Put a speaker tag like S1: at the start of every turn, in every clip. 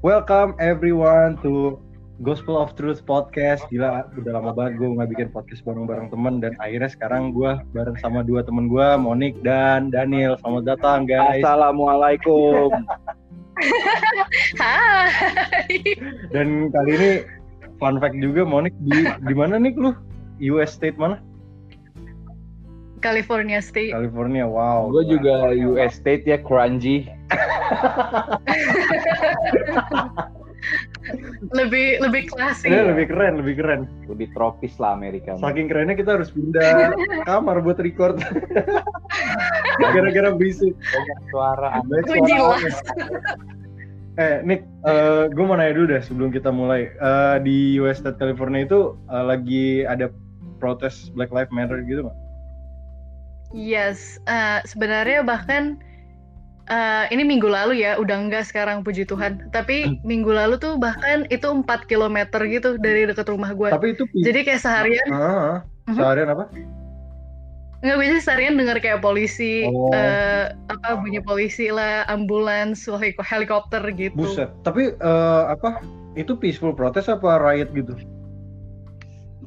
S1: Welcome everyone to Gospel of Truth podcast. Gila, udah lama banget gue nggak bikin podcast bareng-bareng temen dan akhirnya sekarang gue bareng sama dua temen gue, Monik dan Daniel. Selamat datang guys.
S2: Assalamualaikum.
S3: Hai.
S1: Dan kali ini fun fact juga Monik di di mana nih lu? US state mana?
S3: California State.
S1: California. Wow.
S2: Gue juga US State ya, Kranji.
S3: lebih lebih klasik.
S1: Ini lebih keren, lebih keren.
S2: Lebih tropis lah Amerika.
S1: Saking kerennya kita harus pindah kamar buat record. Gara-gara berisik.
S2: Banyak suara.
S1: Banyak suara
S3: jelas.
S1: Eh, Nick, gue mau nanya dulu deh sebelum kita mulai. Eh, di US State California itu eh, lagi ada protes Black Lives Matter gitu nggak?
S3: Yes, eh, sebenarnya bahkan eh, ini minggu lalu ya, udah enggak sekarang puji Tuhan. Tapi minggu lalu tuh bahkan itu 4 km gitu dari dekat rumah gue.
S1: Tapi itu
S3: Jadi kayak seharian, Mhm.
S1: seharian apa?
S3: nggak bisa seharian dengar kayak polisi,
S1: Oh.
S3: eh, apa bunyi polisi lah, ambulans, helik- helikopter gitu.
S1: Buset. Tapi eh, apa? Itu peaceful protest apa riot gitu?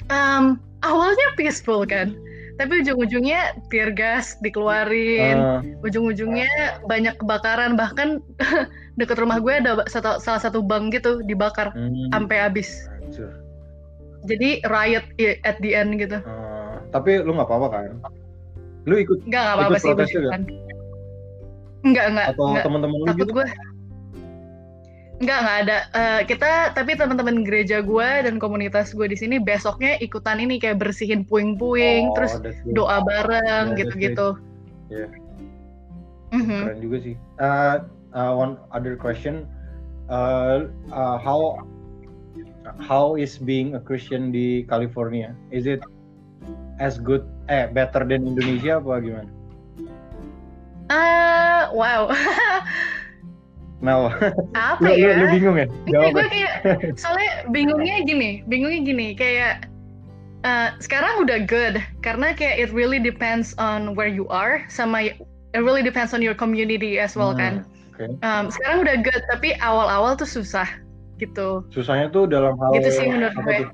S3: Em, awalnya peaceful kan, tapi ujung-ujungnya tear gas dikeluarin.
S1: Eh,
S3: ujung-ujungnya banyak kebakaran. Bahkan deket rumah gue ada satu, salah satu bank gitu dibakar
S1: hmm,
S3: sampai habis. Jadi riot at the end gitu.
S1: Eh, tapi lu nggak apa-apa kan? Lu ikut
S3: nggak apa-apa sih enggak enggak
S1: atau teman-teman lu
S3: takut
S1: gitu?
S3: gue enggak enggak ada Eh, kita tapi teman-teman gereja gue dan komunitas gue di sini besoknya ikutan ini kayak bersihin puing-puing
S1: Oh,
S3: terus doa bareng
S1: Yeah, that's
S3: gitu-gitu
S1: Yeah.
S3: Mhm.
S1: keren juga sih. Uh, uh, one other question, uh, uh, how how is being a Christian di California? Is it as good, eh better than Indonesia apa gimana?
S3: Ah, wow
S1: Nah,
S3: apa
S1: lu, lu,
S3: ya
S1: lu bingung ya?
S3: Iya,
S1: Jawab
S3: gue
S1: ya.
S3: kayak soalnya bingungnya gini, bingungnya gini kayak eh, sekarang udah good karena kayak it really depends on where you are sama it really depends on your community as well
S1: Hmm,
S3: kan.
S1: oke.
S3: Um, sekarang udah good tapi awal-awal tuh susah gitu.
S1: Susahnya tuh dalam hal
S3: Gitu sih menurut gue.
S1: tuh?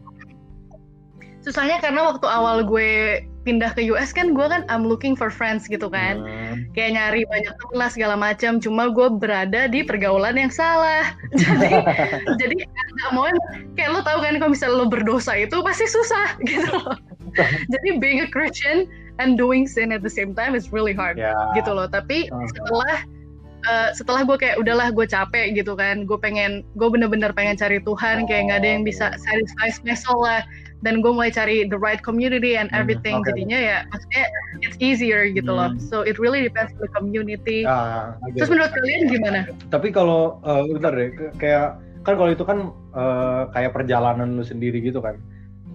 S3: Susahnya karena waktu awal gue pindah ke US kan gue kan I'm looking for friends gitu kan.
S1: Hmm,
S3: Kayak nyari banyak temen lah segala macam. Cuma gue berada di pergaulan yang salah. Jadi jadi nggak mau kayak lo tahu kan kalau misalnya lo berdosa itu pasti susah gitu loh. jadi being a Christian and doing sin at the same time is really hard
S1: ya.
S3: gitu loh. Tapi
S1: Uh-huh.
S3: setelah eh, setelah gue kayak udahlah gue capek gitu kan, gue pengen gue bener-bener pengen cari Tuhan kayak nggak ada yang bisa satisfy my soul lah. Dan gue mulai cari the right community and
S1: Hmm,
S3: everything.
S1: oke.
S3: Jadinya ya maksudnya it's easier gitu loh.
S1: Hmm.
S3: So it really depends on the community.
S1: Ah, get
S3: Terus menurut kalian gimana?
S1: Tapi kalau uh, bentar deh, kayak kan kalau itu kan uh, kayak perjalanan lu sendiri gitu kan.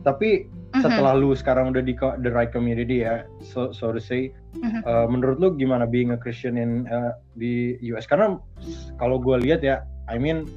S1: Tapi
S3: Mhm.
S1: setelah lu sekarang udah di the right community ya, so, so to say,
S3: Mhm.
S1: uh, menurut lu gimana being a Christian in uh, di US? Karena kalau gue lihat ya, I mean,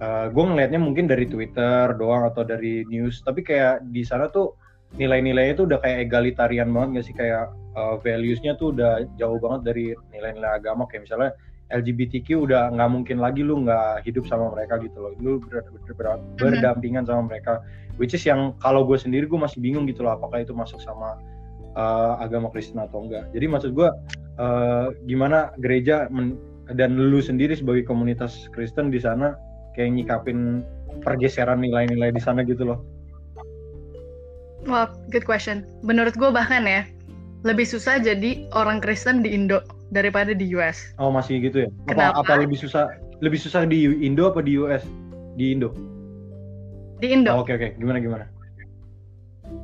S1: uh, gue ngelihatnya mungkin dari Twitter doang atau dari news, tapi kayak di sana tuh nilai-nilainya tuh udah kayak egalitarian banget gak sih? Kayak uh, values-nya tuh udah jauh banget dari nilai-nilai agama. Kayak misalnya LGBTQ udah nggak mungkin lagi lu nggak hidup sama mereka gitu loh. Lu ber- ber- ber- berdampingan sama mereka. Which is yang kalau gue sendiri gue masih bingung gitu loh apakah itu masuk sama uh, agama Kristen atau enggak jadi maksud gue uh, gimana gereja men- dan lu sendiri sebagai komunitas Kristen di sana kayak nyikapin pergeseran nilai-nilai di sana gitu loh
S3: Wah, good question. Menurut gue bahkan ya, lebih susah jadi orang Kristen di Indo daripada di US.
S1: oh masih gitu ya apa,
S3: Kenapa?
S1: apa lebih susah lebih susah di Indo apa di US di Indo
S3: Di Indo.
S1: Oh, oke oke gimana gimana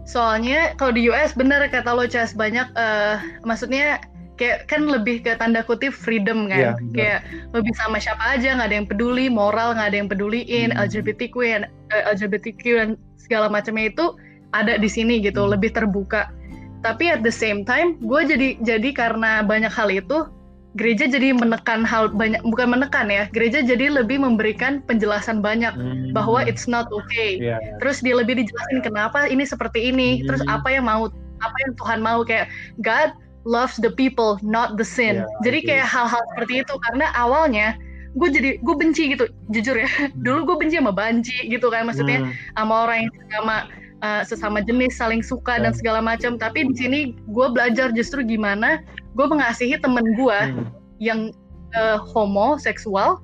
S3: Soalnya kalau di US bener kata lo Cas banyak eh maksudnya kayak kan lebih ke tanda kutip freedom
S1: Iya,
S3: kan.
S1: bener.
S3: kayak lo bisa sama siapa aja nggak ada yang peduli, moral nggak ada yang peduliin,
S1: Hmm.
S3: LGBTQ dan eh, LGBTQ dan segala macamnya itu ada di sini gitu,
S1: Hmm.
S3: lebih terbuka. Tapi at the same time, gue jadi jadi karena banyak hal itu gereja jadi menekan hal banyak bukan menekan ya gereja jadi lebih memberikan penjelasan banyak
S1: Hmm.
S3: bahwa it's not okay
S1: Iya.
S3: terus dia lebih dijelasin kenapa ini seperti ini terus
S1: Hmm.
S3: apa yang mau apa yang Tuhan mau kayak God loves the people not the sin
S1: Ya,
S3: jadi kayak hal-hal seperti itu karena awalnya gue jadi gue benci gitu jujur ya dulu gue benci sama banci gitu kan maksudnya
S1: Hmm.
S3: sama orang yang sama uh, sesama jenis saling suka dan
S1: Hmm.
S3: segala macam tapi di sini gue belajar justru gimana gue mengasihi temen gue
S1: Hmm.
S3: yang uh, homoseksual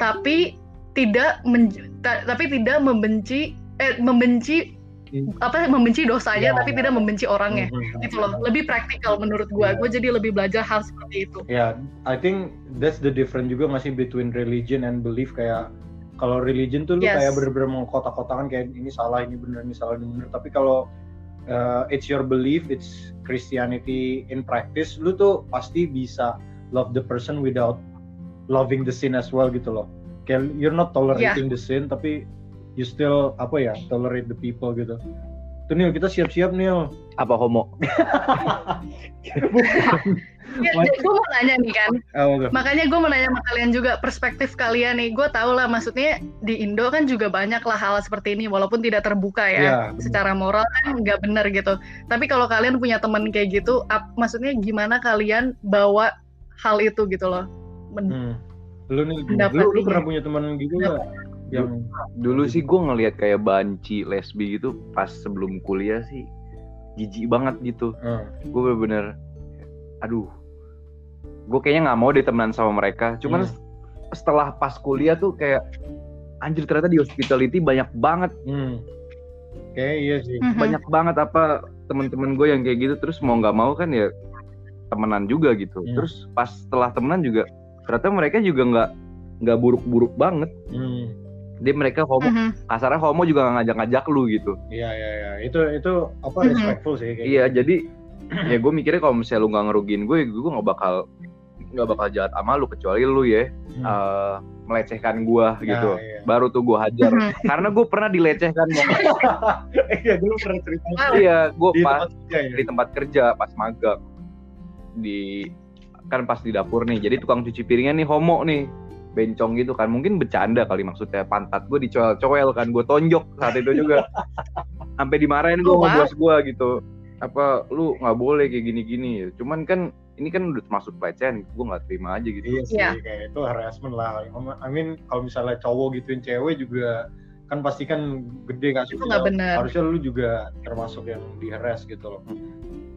S3: tapi tidak men- ta- tapi tidak membenci eh membenci
S1: Hmm.
S3: Apa membenci dosanya
S1: Ya,
S3: tapi
S1: ya.
S3: tidak membenci orangnya
S1: Hmm.
S3: gitu loh lebih praktikal menurut gue
S1: Ya.
S3: gue jadi lebih belajar hal seperti itu
S1: Ya, I think that's the difference juga masih between religion and belief kayak kalau religion tuh lu
S3: Yes.
S1: kayak bener-bener mengkotak-kotakan kayak ini salah, ini bener, ini salah, ini bener. Tapi kalau uh, it's your belief, it's Christianity in practice, lu tuh pasti bisa love the person without loving the sin as well gitu loh. Kayak you're not tolerating the sin, tapi you still apa ya tolerate the people gitu. Tuh Nil, kita siap-siap Nil.
S2: Apa homo?
S3: ya, gue mau nanya nih kan
S1: Oh,
S3: makanya gue mau nanya sama kalian juga perspektif kalian nih gue tau lah maksudnya di Indo kan juga banyak lah hal seperti ini walaupun tidak terbuka ya
S1: Iya, bener.
S3: secara moral kan nggak benar gitu tapi kalau kalian punya teman kayak gitu ap- maksudnya gimana kalian bawa hal itu gitu loh Men-
S1: Hmm. Lu nih, lu, pernah punya teman gitu nggak? Yang
S2: Dulu sih gue ngelihat kayak banci lesbi gitu pas sebelum kuliah sih jijik banget gitu.
S1: Hmm.
S2: Gue bener-bener, aduh, gue kayaknya nggak mau deh temenan sama mereka. Cuman
S1: Hmm.
S2: setelah pas kuliah tuh kayak anjir ternyata di hospitality banyak banget,
S1: Hmm. Kayak iya sih.
S3: Mhm.
S2: banyak banget apa temen-temen gue yang kayak gitu. Terus mau nggak mau kan ya temenan juga gitu.
S1: Hmm.
S2: Terus pas setelah temenan juga ternyata mereka juga nggak nggak buruk-buruk banget.
S1: Hmm.
S2: Dia mereka homo,
S3: Mhm.
S2: kasarnya homo juga nggak ngajak-ngajak lu gitu.
S1: Iya iya iya. Itu itu apa
S3: Mhm.
S1: respectful sih kayak
S2: Iya,
S1: gitu.
S2: jadi ya gue mikirnya kalau misalnya lu nggak ngerugiin gue, gue nggak bakal nggak bakal jahat sama lu kecuali lu ya
S1: Hmm.
S2: eh, melecehkan gue gitu.
S1: Nah, iya.
S2: Baru tuh gue hajar.
S3: Mhm.
S2: Karena gue pernah dilecehkan.
S1: Iya, dulu pernah cerita
S2: iya, gue
S1: di
S2: pas
S1: tempat kerja ya.
S2: di tempat kerja pas magang di kan pas di dapur nih. Jadi tukang cuci piringnya nih homo nih bencong gitu kan mungkin bercanda kali maksudnya pantat gue dicoel-coel kan gue tonjok saat itu juga sampai dimarahin gue
S3: Oh,
S2: sama bos gue gitu apa lu nggak boleh kayak gini-gini cuman kan ini kan udah termasuk pelecehan gue nggak terima aja gitu
S1: Iya sih,
S3: Iya.
S1: kayak itu harassment lah. I mean kalau misalnya cowok gituin cewek juga kan pasti kan gede kasusnya.
S3: Nggak benar.
S1: Harusnya lu juga termasuk yang di harass gitu loh.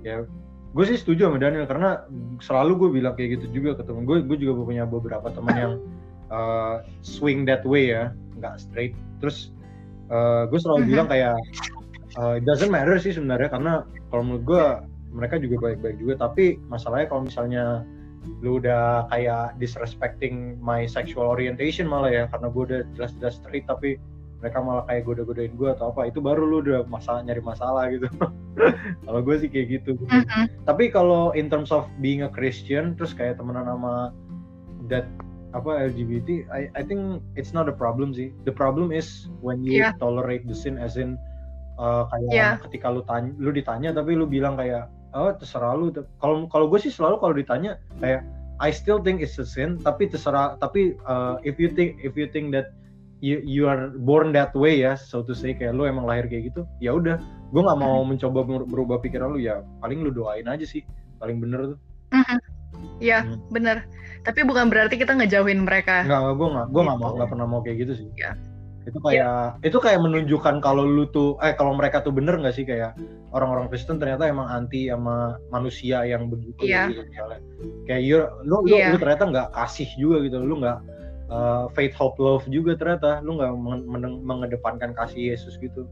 S1: Ya, gue sih setuju sama Daniel karena selalu gue bilang kayak gitu juga ke temen gue. Gue juga punya beberapa teman yang uh, swing that way ya, nggak straight. Terus uh, gue selalu
S3: Mhm.
S1: bilang kayak uh, it doesn't matter sih sebenarnya karena kalau menurut gue mereka juga baik-baik juga. Tapi masalahnya kalau misalnya lu udah kayak disrespecting my sexual orientation malah ya karena gue udah jelas-jelas straight tapi mereka malah kayak goda-godain gue atau apa itu baru lu udah masalah nyari masalah gitu kalau gue sih kayak gitu
S3: Mhm.
S1: tapi kalau in terms of being a Christian terus kayak temenan sama that apa LGBT I, I think it's not a problem sih the problem is when you
S3: Iya.
S1: tolerate the sin as in uh, kayak
S3: Iya.
S1: ketika lu tanya lu ditanya tapi lu bilang kayak oh terserah lu kalau kalau gue sih selalu kalau ditanya kayak I still think it's a sin tapi terserah tapi uh, if you think if you think that you you are born that way ya so to say kayak lu emang lahir kayak gitu ya udah gue nggak mau mencoba ber- berubah pikiran lu ya paling lu doain aja sih paling bener tuh
S3: Mhm. Iya,
S1: Hmm.
S3: bener. Tapi bukan berarti kita ngejauhin mereka.
S1: nggak gue nggak gue nggak
S3: Gitu.
S1: mau nggak pernah mau kayak gitu sih
S3: Iya.
S1: itu kayak itu kayak menunjukkan kalau lu tuh eh kalau mereka tuh bener nggak sih kayak orang-orang Kristen ternyata emang anti sama manusia yang begitu
S3: Iya.
S1: gitu misalnya kayak you lu lu,
S3: Iya.
S1: lu ternyata nggak kasih juga gitu lu nggak uh, faith hope love juga ternyata lu nggak men- men- mengedepankan kasih Yesus gitu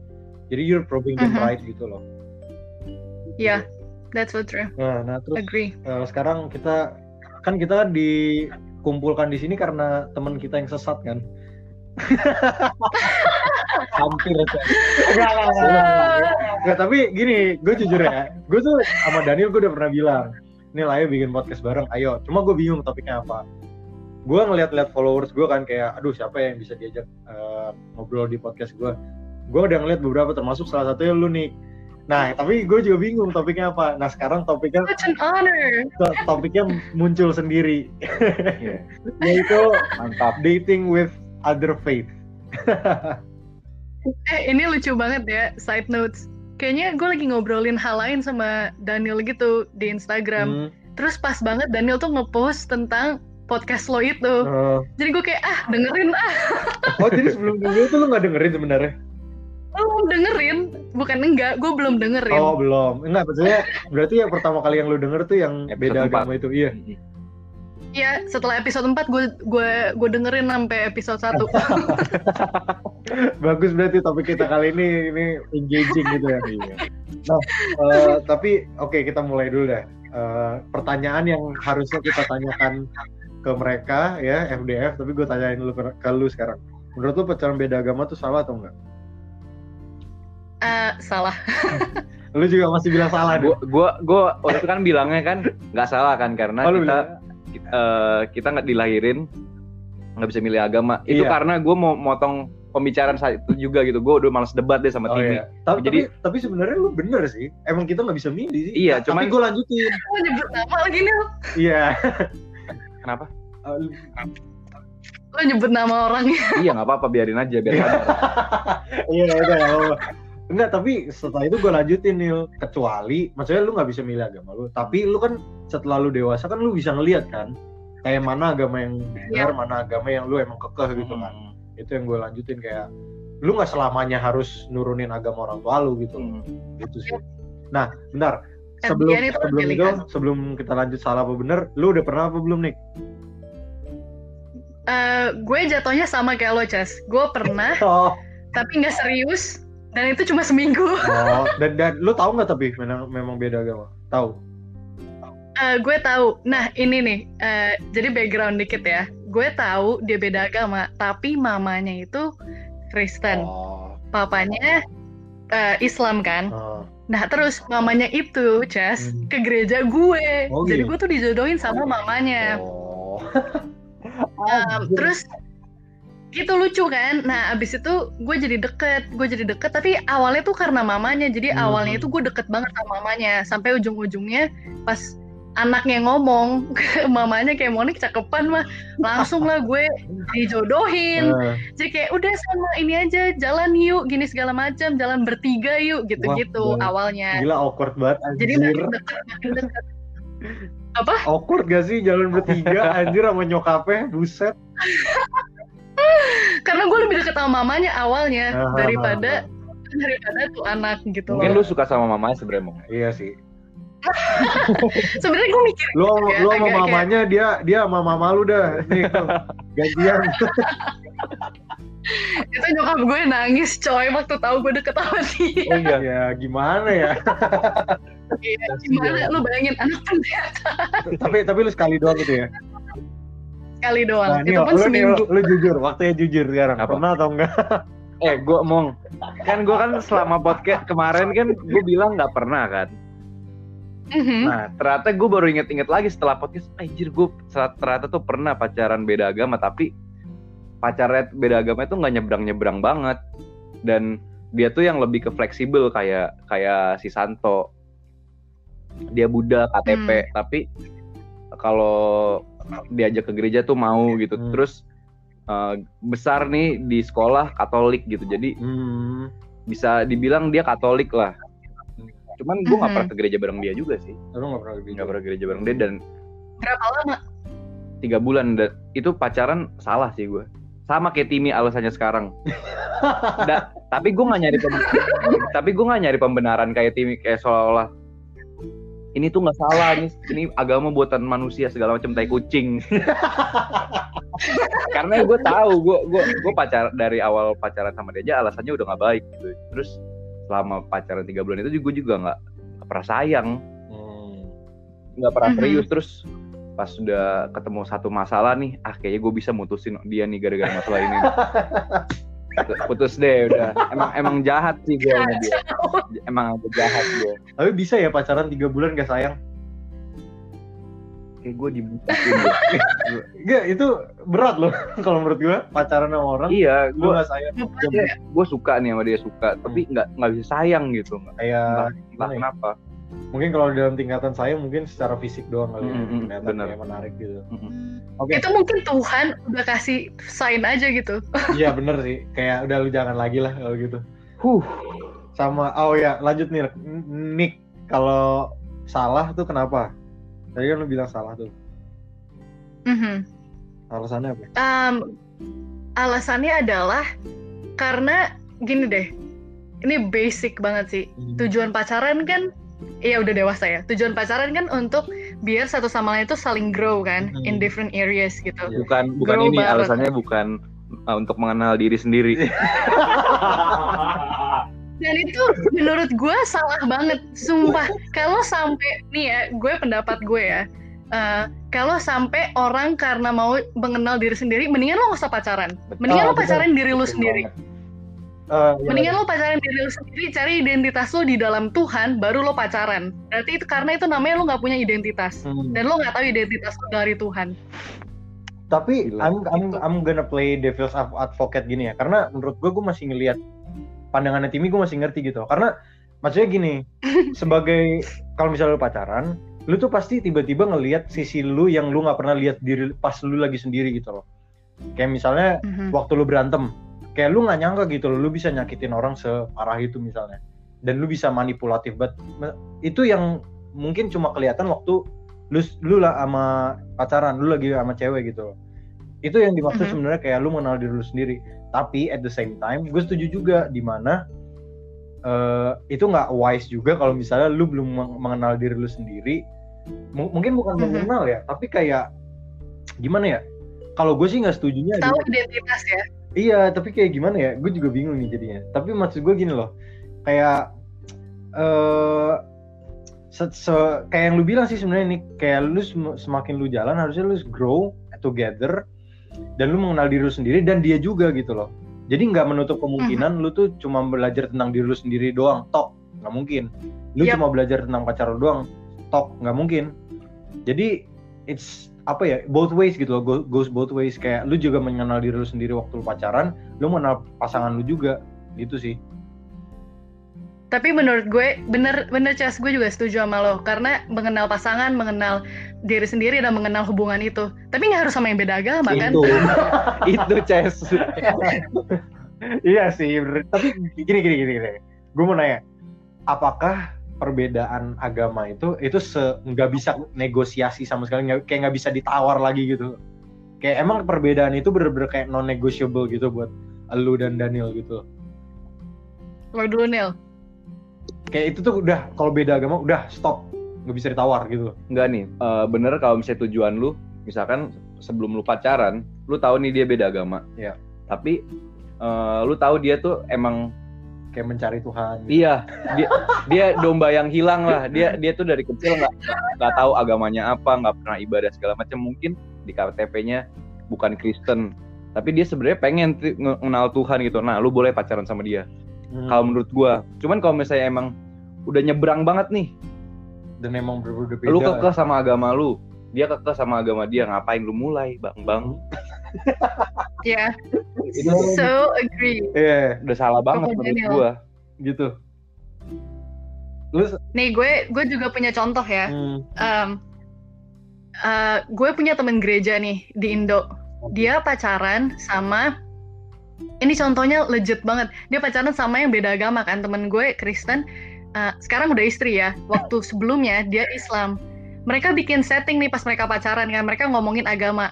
S1: jadi you're proving them
S3: Mhm.
S1: right gitu loh
S3: Iya, that's so true.
S1: nah, nah terus
S3: Agree.
S1: uh, sekarang kita kan kita dikumpulkan di sini karena teman kita yang sesat kan? Hampir aja. Enggak, enggak, tapi gini gue jujur ya gue tuh sama Daniel gue udah pernah bilang ini lah ayo bikin podcast bareng ayo. Cuma gue bingung topiknya apa. Gue ngeliat-liat followers gue kan kayak aduh siapa yang bisa diajak uh, ngobrol di podcast gue gue udah ngeliat beberapa termasuk salah satunya lu nih nah tapi gue juga bingung topiknya apa nah sekarang topiknya
S3: Such an honor.
S1: to- topiknya muncul sendiri
S2: Iya.
S1: yaitu
S2: mantap
S1: dating with other faith
S3: Eh, ini lucu banget ya, side notes. Kayaknya gue lagi ngobrolin hal lain sama Daniel gitu di Instagram.
S1: Hmm,
S3: Terus pas banget Daniel tuh ngepost tentang podcast lo itu.
S1: Eh,
S3: Jadi gue kayak ah dengerin ah
S1: oh jadi sebelum dulu itu lu nggak dengerin sebenarnya?
S3: Belum dengerin, bukan enggak, gue belum dengerin.
S1: Oh belum. Enggak maksudnya berarti yang pertama kali yang lu denger tuh yang
S2: Episode
S1: beda
S2: empat.
S1: agama itu iya.
S3: Iya setelah episode 4 gue gue gue dengerin sampai episode 1
S1: Bagus berarti topik kita kali ini ini engaging gitu ya. Nah, eh, tapi oke kita mulai dulu deh. Eh, pertanyaan yang harusnya kita tanyakan ke mereka ya FDF, tapi gue tanyain dulu ke, ke lu sekarang. Menurut lu pacaran beda agama tuh salah atau enggak?
S3: Eh, salah.
S1: Lu juga masih bilang salah deh.
S2: Gua gua gua waktu itu kan bilangnya kan nggak salah kan karena
S1: Oh, lu
S2: kita
S1: bilang,
S2: kita eh, kita nggak dilahirin nggak bisa milih agama. Itu
S1: Iya.
S2: karena gue mau motong pembicaraan saat itu juga gitu. Gue udah males debat deh sama
S1: Oh,
S2: Timi.
S1: iya. Tapi,
S2: Jadi-
S1: tapi, tapi sebenarnya lu bener sih. Emang kita nggak bisa milih sih.
S2: Iya,
S1: Tapi
S2: cuman-
S1: gue lanjutin.
S3: Gue nyebut nama lagi nih.
S1: Iya.
S2: Kenapa?
S3: Lo nyebut nama orangnya.
S2: iya nggak apa-apa biarin aja biar.
S1: Iya, udah. Enggak, tapi setelah itu gue lanjutin Nil. Kecuali, maksudnya lu nggak bisa milih agama lu. Tapi lu kan setelah lu dewasa kan lu bisa ngeliat kan. Kayak mana agama yang benar, mana agama yang lu emang kekeh gitu kan.
S2: Hmm.
S1: Itu yang gue lanjutin kayak lu nggak selamanya harus nurunin agama orang tua lu gitu.
S2: Hmm.
S1: Gitu sih. Nah, bentar. Sebelum sebelum itu, sebelum kita lanjut salah apa bener, lu udah pernah apa belum nih?
S3: Eh, gue jatuhnya sama kayak lo, Cas. Gue pernah,
S1: Oh,
S3: tapi nggak serius. Dan itu cuma seminggu.
S1: oh. dan dan lu tahu nggak tapi memang memang beda agama? Tahu.
S3: Eh, gue tahu. Nah, ini nih. eh, jadi background dikit ya. Gue tahu dia beda agama, tapi mamanya itu Kristen.
S1: Oh.
S3: Papanya eh, Islam kan.
S1: oh.
S3: Nah, terus mamanya itu, Cas,
S1: Hmm.
S3: ke gereja gue.
S1: Oh,
S3: Jadi
S1: gitu.
S3: gue tuh dijodohin sama mamanya.
S1: Oh.
S3: Um, terus gitu lucu kan? Nah abis itu gue jadi deket gue jadi deket tapi awalnya tuh karena mamanya. Jadi
S1: Hmm.
S3: awalnya itu gue deket banget sama mamanya. Sampai ujung-ujungnya pas anaknya ngomong ke mamanya kayak Monik cakepan mah. Langsung lah gue dijodohin.
S1: Eh,
S3: jadi kayak udah sama ini aja jalan yuk gini segala macam jalan bertiga yuk gitu-gitu awalnya.
S1: Gila awkward banget
S3: jadi
S1: anjir.
S3: makin deket makin deket.
S1: Awkward gak sih jalan bertiga anjir sama nyokapnya? Buset.
S3: Karena gue lebih deket sama mamanya awalnya
S1: Ah,
S3: daripada daripada tuh anak gitu
S2: Mungkin
S3: loh.
S2: lu suka sama mamanya sebenarnya Mong.
S1: Iya sih.
S3: Sebenarnya gue mikir
S1: Lu
S3: Ya,
S1: lu sama
S3: agak kayak-
S1: mamanya dia dia sama mama lu dah. Nih tuh, gantian.
S3: itu nyokap gue nangis coy waktu tahu gue deket sama dia.
S1: Oh iya. ya gimana ya?
S3: Iya, Gimana lu bayangin anak ternyata
S1: tapi tapi lu sekali doang gitu ya.
S3: sekali doang.
S1: Nah,
S3: itu
S1: Nio,
S3: pun
S1: lu, Nio,
S3: seminggu.
S1: lu jujur, waktunya jujur sekarang.
S2: Apa?
S1: Pernah atau enggak?
S2: Eh, gue Mong. Kan gue kan selama podcast kemarin kan gue bilang nggak pernah kan.
S3: Mhm.
S2: Nah, ternyata gue baru inget-inget lagi setelah podcast, anjir gue ternyata tuh pernah pacaran beda agama, tapi pacarnya beda agama itu nggak nyebrang-nyebrang banget. Dan dia tuh yang lebih ke fleksibel kayak kayak si Santo. Dia Buddha KTP, tapi kalau diajak ke gereja tuh mau gitu.
S1: Hmm.
S2: Terus eh, besar nih di sekolah Katolik gitu. Jadi
S1: Hmm.
S2: bisa dibilang dia Katolik lah. Cuman gue nggak
S3: Mhm.
S2: pernah ke gereja bareng dia juga sih.
S1: Lu nggak pernah gitu.
S2: Nggak pernah ke gereja bareng dia dan
S3: Berapa lama?
S2: tiga bulan dan itu pacaran salah sih gue sama kayak Timi alasannya sekarang Da- tapi gue nggak nyari pem- tapi gue nggak nyari pembenaran kayak Timi kayak seolah-olah ini tuh nggak salah ini ini agama buatan manusia segala macam tai kucing. Karena gue tahu gue gue gue pacar dari awal pacaran sama dia aja alasannya udah nggak baik gitu. Terus selama pacaran tiga bulan itu gue juga nggak nggak pernah sayang.
S1: Hmm.
S2: nggak pernah
S3: Mhm.
S2: serius. Terus pas sudah ketemu satu masalah nih ah kayaknya gue bisa mutusin dia nih gara-gara masalah ini putus deh udah emang emang jahat sih gue sama dia emang agak jahat gue
S1: Tapi bisa ya pacaran tiga bulan gak sayang?
S2: kayak gue dibutuhin.
S1: Enggak, itu berat loh kalau menurut gua pacaran sama orang.
S2: iya gue
S1: gak sayang.
S2: gue suka nih sama dia suka tapi nggak nggak bisa sayang gitu nggak
S1: Kayak ya?
S2: kenapa
S1: mungkin kalau dalam tingkatan saya mungkin secara fisik doang kali ya.
S2: Mm, mm,
S1: Kelihatan
S2: benar.
S1: kayak menarik gitu.
S2: Mm-mm.
S1: Oke.
S3: Itu mungkin Tuhan udah kasih sign aja gitu.
S1: Iya bener sih. Kayak udah lu jangan lagi lah kalau gitu.
S2: huh
S1: Sama oh ya lanjut nih Nick kalau salah tuh kenapa? Tadi kan lu bilang salah tuh.
S3: Mhm.
S1: Alasannya apa?
S3: Um, alasannya adalah karena gini deh, ini basic banget sih.
S1: Hmm.
S3: Tujuan pacaran kan, iya udah dewasa ya. Tujuan pacaran kan untuk biar satu sama lain itu saling grow kan,
S1: Hmm.
S3: in different areas gitu.
S1: Iya.
S2: Bukan bukan
S3: Grow
S2: ini
S3: bareng.
S2: alasannya bukan uh, untuk mengenal diri sendiri.
S3: Dan itu menurut gue salah banget, sumpah. Kalau sampai nih ya, gue pendapat gue ya, eh, kalau sampai orang karena mau mengenal diri sendiri, mendingan lo gak usah pacaran. Mendingan
S1: Ah,
S3: lo
S1: betul.
S3: pacaran diri lo sendiri.
S1: banget. Eh, iya,
S3: Mendingan lo pacaran diri lo sendiri, cari identitas lo di dalam Tuhan, baru lo pacaran. Berarti itu karena itu namanya lo nggak punya identitas.
S1: Hmm.
S3: Dan lo nggak tahu identitas lo dari Tuhan.
S1: Tapi
S2: Gila.
S1: I'm I'm
S3: Gitu.
S1: I'm gonna play devil's advocate gini ya, karena menurut gue gue masih ngelihat pandangannya Timmy gue masih ngerti gitu. Karena maksudnya gini, sebagai kalau misalnya lu pacaran, lu tuh pasti tiba-tiba ngelihat sisi lu yang lu nggak pernah lihat diri pas lu lagi sendiri gitu loh. Kayak misalnya
S3: Mhm.
S1: waktu lu berantem, kayak lu nggak nyangka gitu loh, lu bisa nyakitin orang separah itu misalnya, dan lu bisa manipulatif banget. Itu yang mungkin cuma kelihatan waktu lu lu lah sama pacaran, lu lagi sama cewek gitu loh. Itu yang dimaksud
S3: Mhm.
S1: sebenarnya kayak lu mengenal diri lu sendiri. Tapi at the same time, gue setuju juga di mana eh, itu nggak wise juga kalau misalnya lu belum meng- mengenal diri lu sendiri. M- mungkin bukan
S3: Mhm.
S1: mengenal ya, tapi kayak gimana ya? Kalau gue sih nggak setujunya
S3: Tahu identitas ya.
S1: Iya, tapi kayak gimana ya? Gue juga bingung nih jadinya. Tapi maksud gue gini loh, kayak eh se- se- kayak yang lu bilang sih sebenarnya nih, kayak lu sem- semakin lu jalan harusnya lu grow together dan lu mengenal diri lu sendiri dan dia juga gitu loh. Jadi nggak menutup kemungkinan lu tuh cuma belajar tentang diri lu sendiri doang, tok nggak mungkin. Lu
S3: Yap.
S1: cuma belajar tentang pacar lu doang, tok nggak mungkin. Jadi it's apa ya both ways gitu loh go- goes both ways kayak lu juga mengenal diri lu sendiri waktu lu pacaran lu mengenal pasangan lu juga gitu sih
S3: Tapi menurut gue bener bener Cas gue juga setuju sama lo karena mengenal pasangan, mengenal diri sendiri dan mengenal hubungan itu. Tapi nggak harus sama yang beda agama kan?
S1: itu
S2: itu Ces.
S1: iya sih bener. tapi gini gini gini gini gue mau nanya apakah perbedaan agama itu itu se nggak bisa negosiasi sama sekali nggak- kayak nggak bisa ditawar lagi gitu kayak emang perbedaan itu bener-bener kayak non negotiable gitu buat lu dan Daniel gitu
S3: Lo dulu Nil.
S1: kayak itu tuh udah kalau beda agama udah stop nggak bisa ditawar gitu
S2: Enggak nih, eh, bener kalau misalnya tujuan lu, misalkan sebelum lu pacaran, lu tahu nih dia beda agama.
S1: Iya.
S2: Tapi eh, lu tahu dia tuh emang
S1: kayak mencari Tuhan gitu.
S2: iya dia dia domba yang hilang lah. Dia dia tuh dari kecil nggak nggak tahu agamanya apa, nggak pernah ibadah segala macam. Mungkin di KTP-nya bukan Kristen, tapi dia sebenarnya pengen mengenal Tuhan gitu. Nah, lu boleh pacaran sama dia.
S1: Hmm.
S2: Kalau menurut gua, cuman kalau misalnya emang udah nyebrang banget nih,
S1: dan emang berbeda beda
S2: lu kekeh sama agama lu dia kekeh sama agama dia ngapain lu mulai bang bang
S3: Ya,
S2: itu
S3: so agree.
S1: iya
S2: udah salah banget menurut gua
S1: gitu lu
S3: Nih gue gue juga punya contoh ya.
S1: hmm,
S3: Em, eh, gue punya temen gereja nih di Indo. Dia pacaran sama ini contohnya legit banget. Dia pacaran sama yang beda agama kan. Temen gue Kristen. eh, sekarang udah istri ya. Waktu sebelumnya dia Islam. Mereka bikin setting nih pas mereka pacaran kan. Mereka ngomongin agama.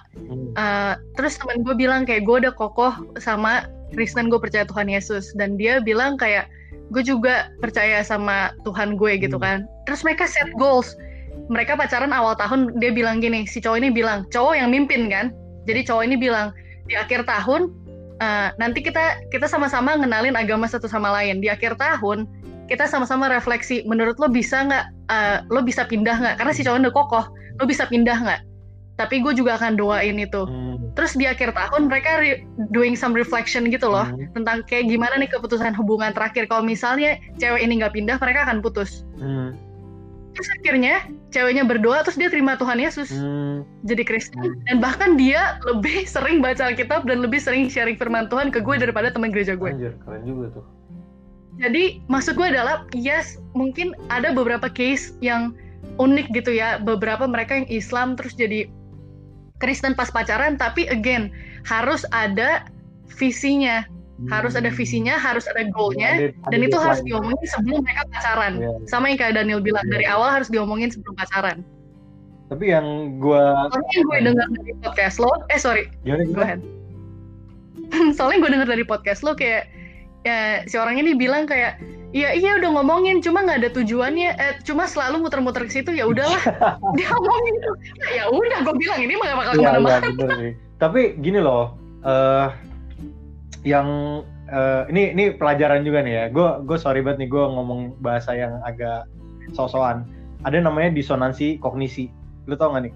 S3: Eh, terus temen gue bilang kayak gue udah kokoh sama Kristen gue percaya Tuhan Yesus dan dia bilang kayak gue juga percaya sama Tuhan gue gitu
S1: Hmm.
S3: kan terus mereka set goals mereka pacaran awal tahun dia bilang gini si cowok ini bilang cowok yang mimpin kan jadi cowok ini bilang di akhir tahun eh, nanti kita kita sama-sama ngenalin agama satu sama lain di akhir tahun kita sama-sama refleksi menurut lo bisa nggak eh, lo bisa pindah nggak? Karena si cowok udah kokoh lo bisa pindah nggak? Tapi gue juga akan doain itu.
S1: Hmm,
S3: terus di akhir tahun mereka re- doing some reflection gitu loh
S1: hmm,
S3: tentang kayak gimana nih keputusan hubungan terakhir. Kalau misalnya cewek ini nggak pindah mereka akan putus.
S1: Hmm,
S3: terus akhirnya ceweknya berdoa terus dia terima Tuhan Yesus.
S1: Hmm.
S3: jadi Kristen. Dan bahkan dia lebih sering baca Alkitab dan lebih sering sharing firman Tuhan ke gue daripada teman gereja gue.
S1: Anjir keren juga tuh
S3: jadi maksud gue adalah yes mungkin ada beberapa case yang unik gitu ya beberapa mereka yang Islam terus jadi Kristen pas pacaran tapi again harus ada visinya harus ada
S1: Hmm.
S3: visinya harus ada goalnya
S1: Ada- ada
S3: dan itu harus diomongin sebelum mereka pacaran
S1: Iya.
S3: sama yang kayak Daniel bilang
S1: Iya.
S3: dari awal harus diomongin sebelum pacaran
S1: Tapi yang gua
S3: Soalnya yang gue dengar dari podcast lo, eh sorry,
S1: gimana
S3: go
S1: gimana?
S3: ahead. Soalnya gue dengar dari podcast lo kayak ya si orang ini bilang kayak Iya iya udah ngomongin cuma nggak ada tujuannya eh, cuma selalu muter-muter ke situ ya udahlah dia ngomongin itu ya udah gue bilang ini mah gak bakal
S1: Iya, iya
S3: ke
S1: mana-mana sih. Tapi gini loh, eh yang eh, ini ini pelajaran juga nih ya. Gue gue sorry banget nih gue ngomong bahasa yang agak sosokan. Ada namanya disonansi kognisi. Lu tau gak nih?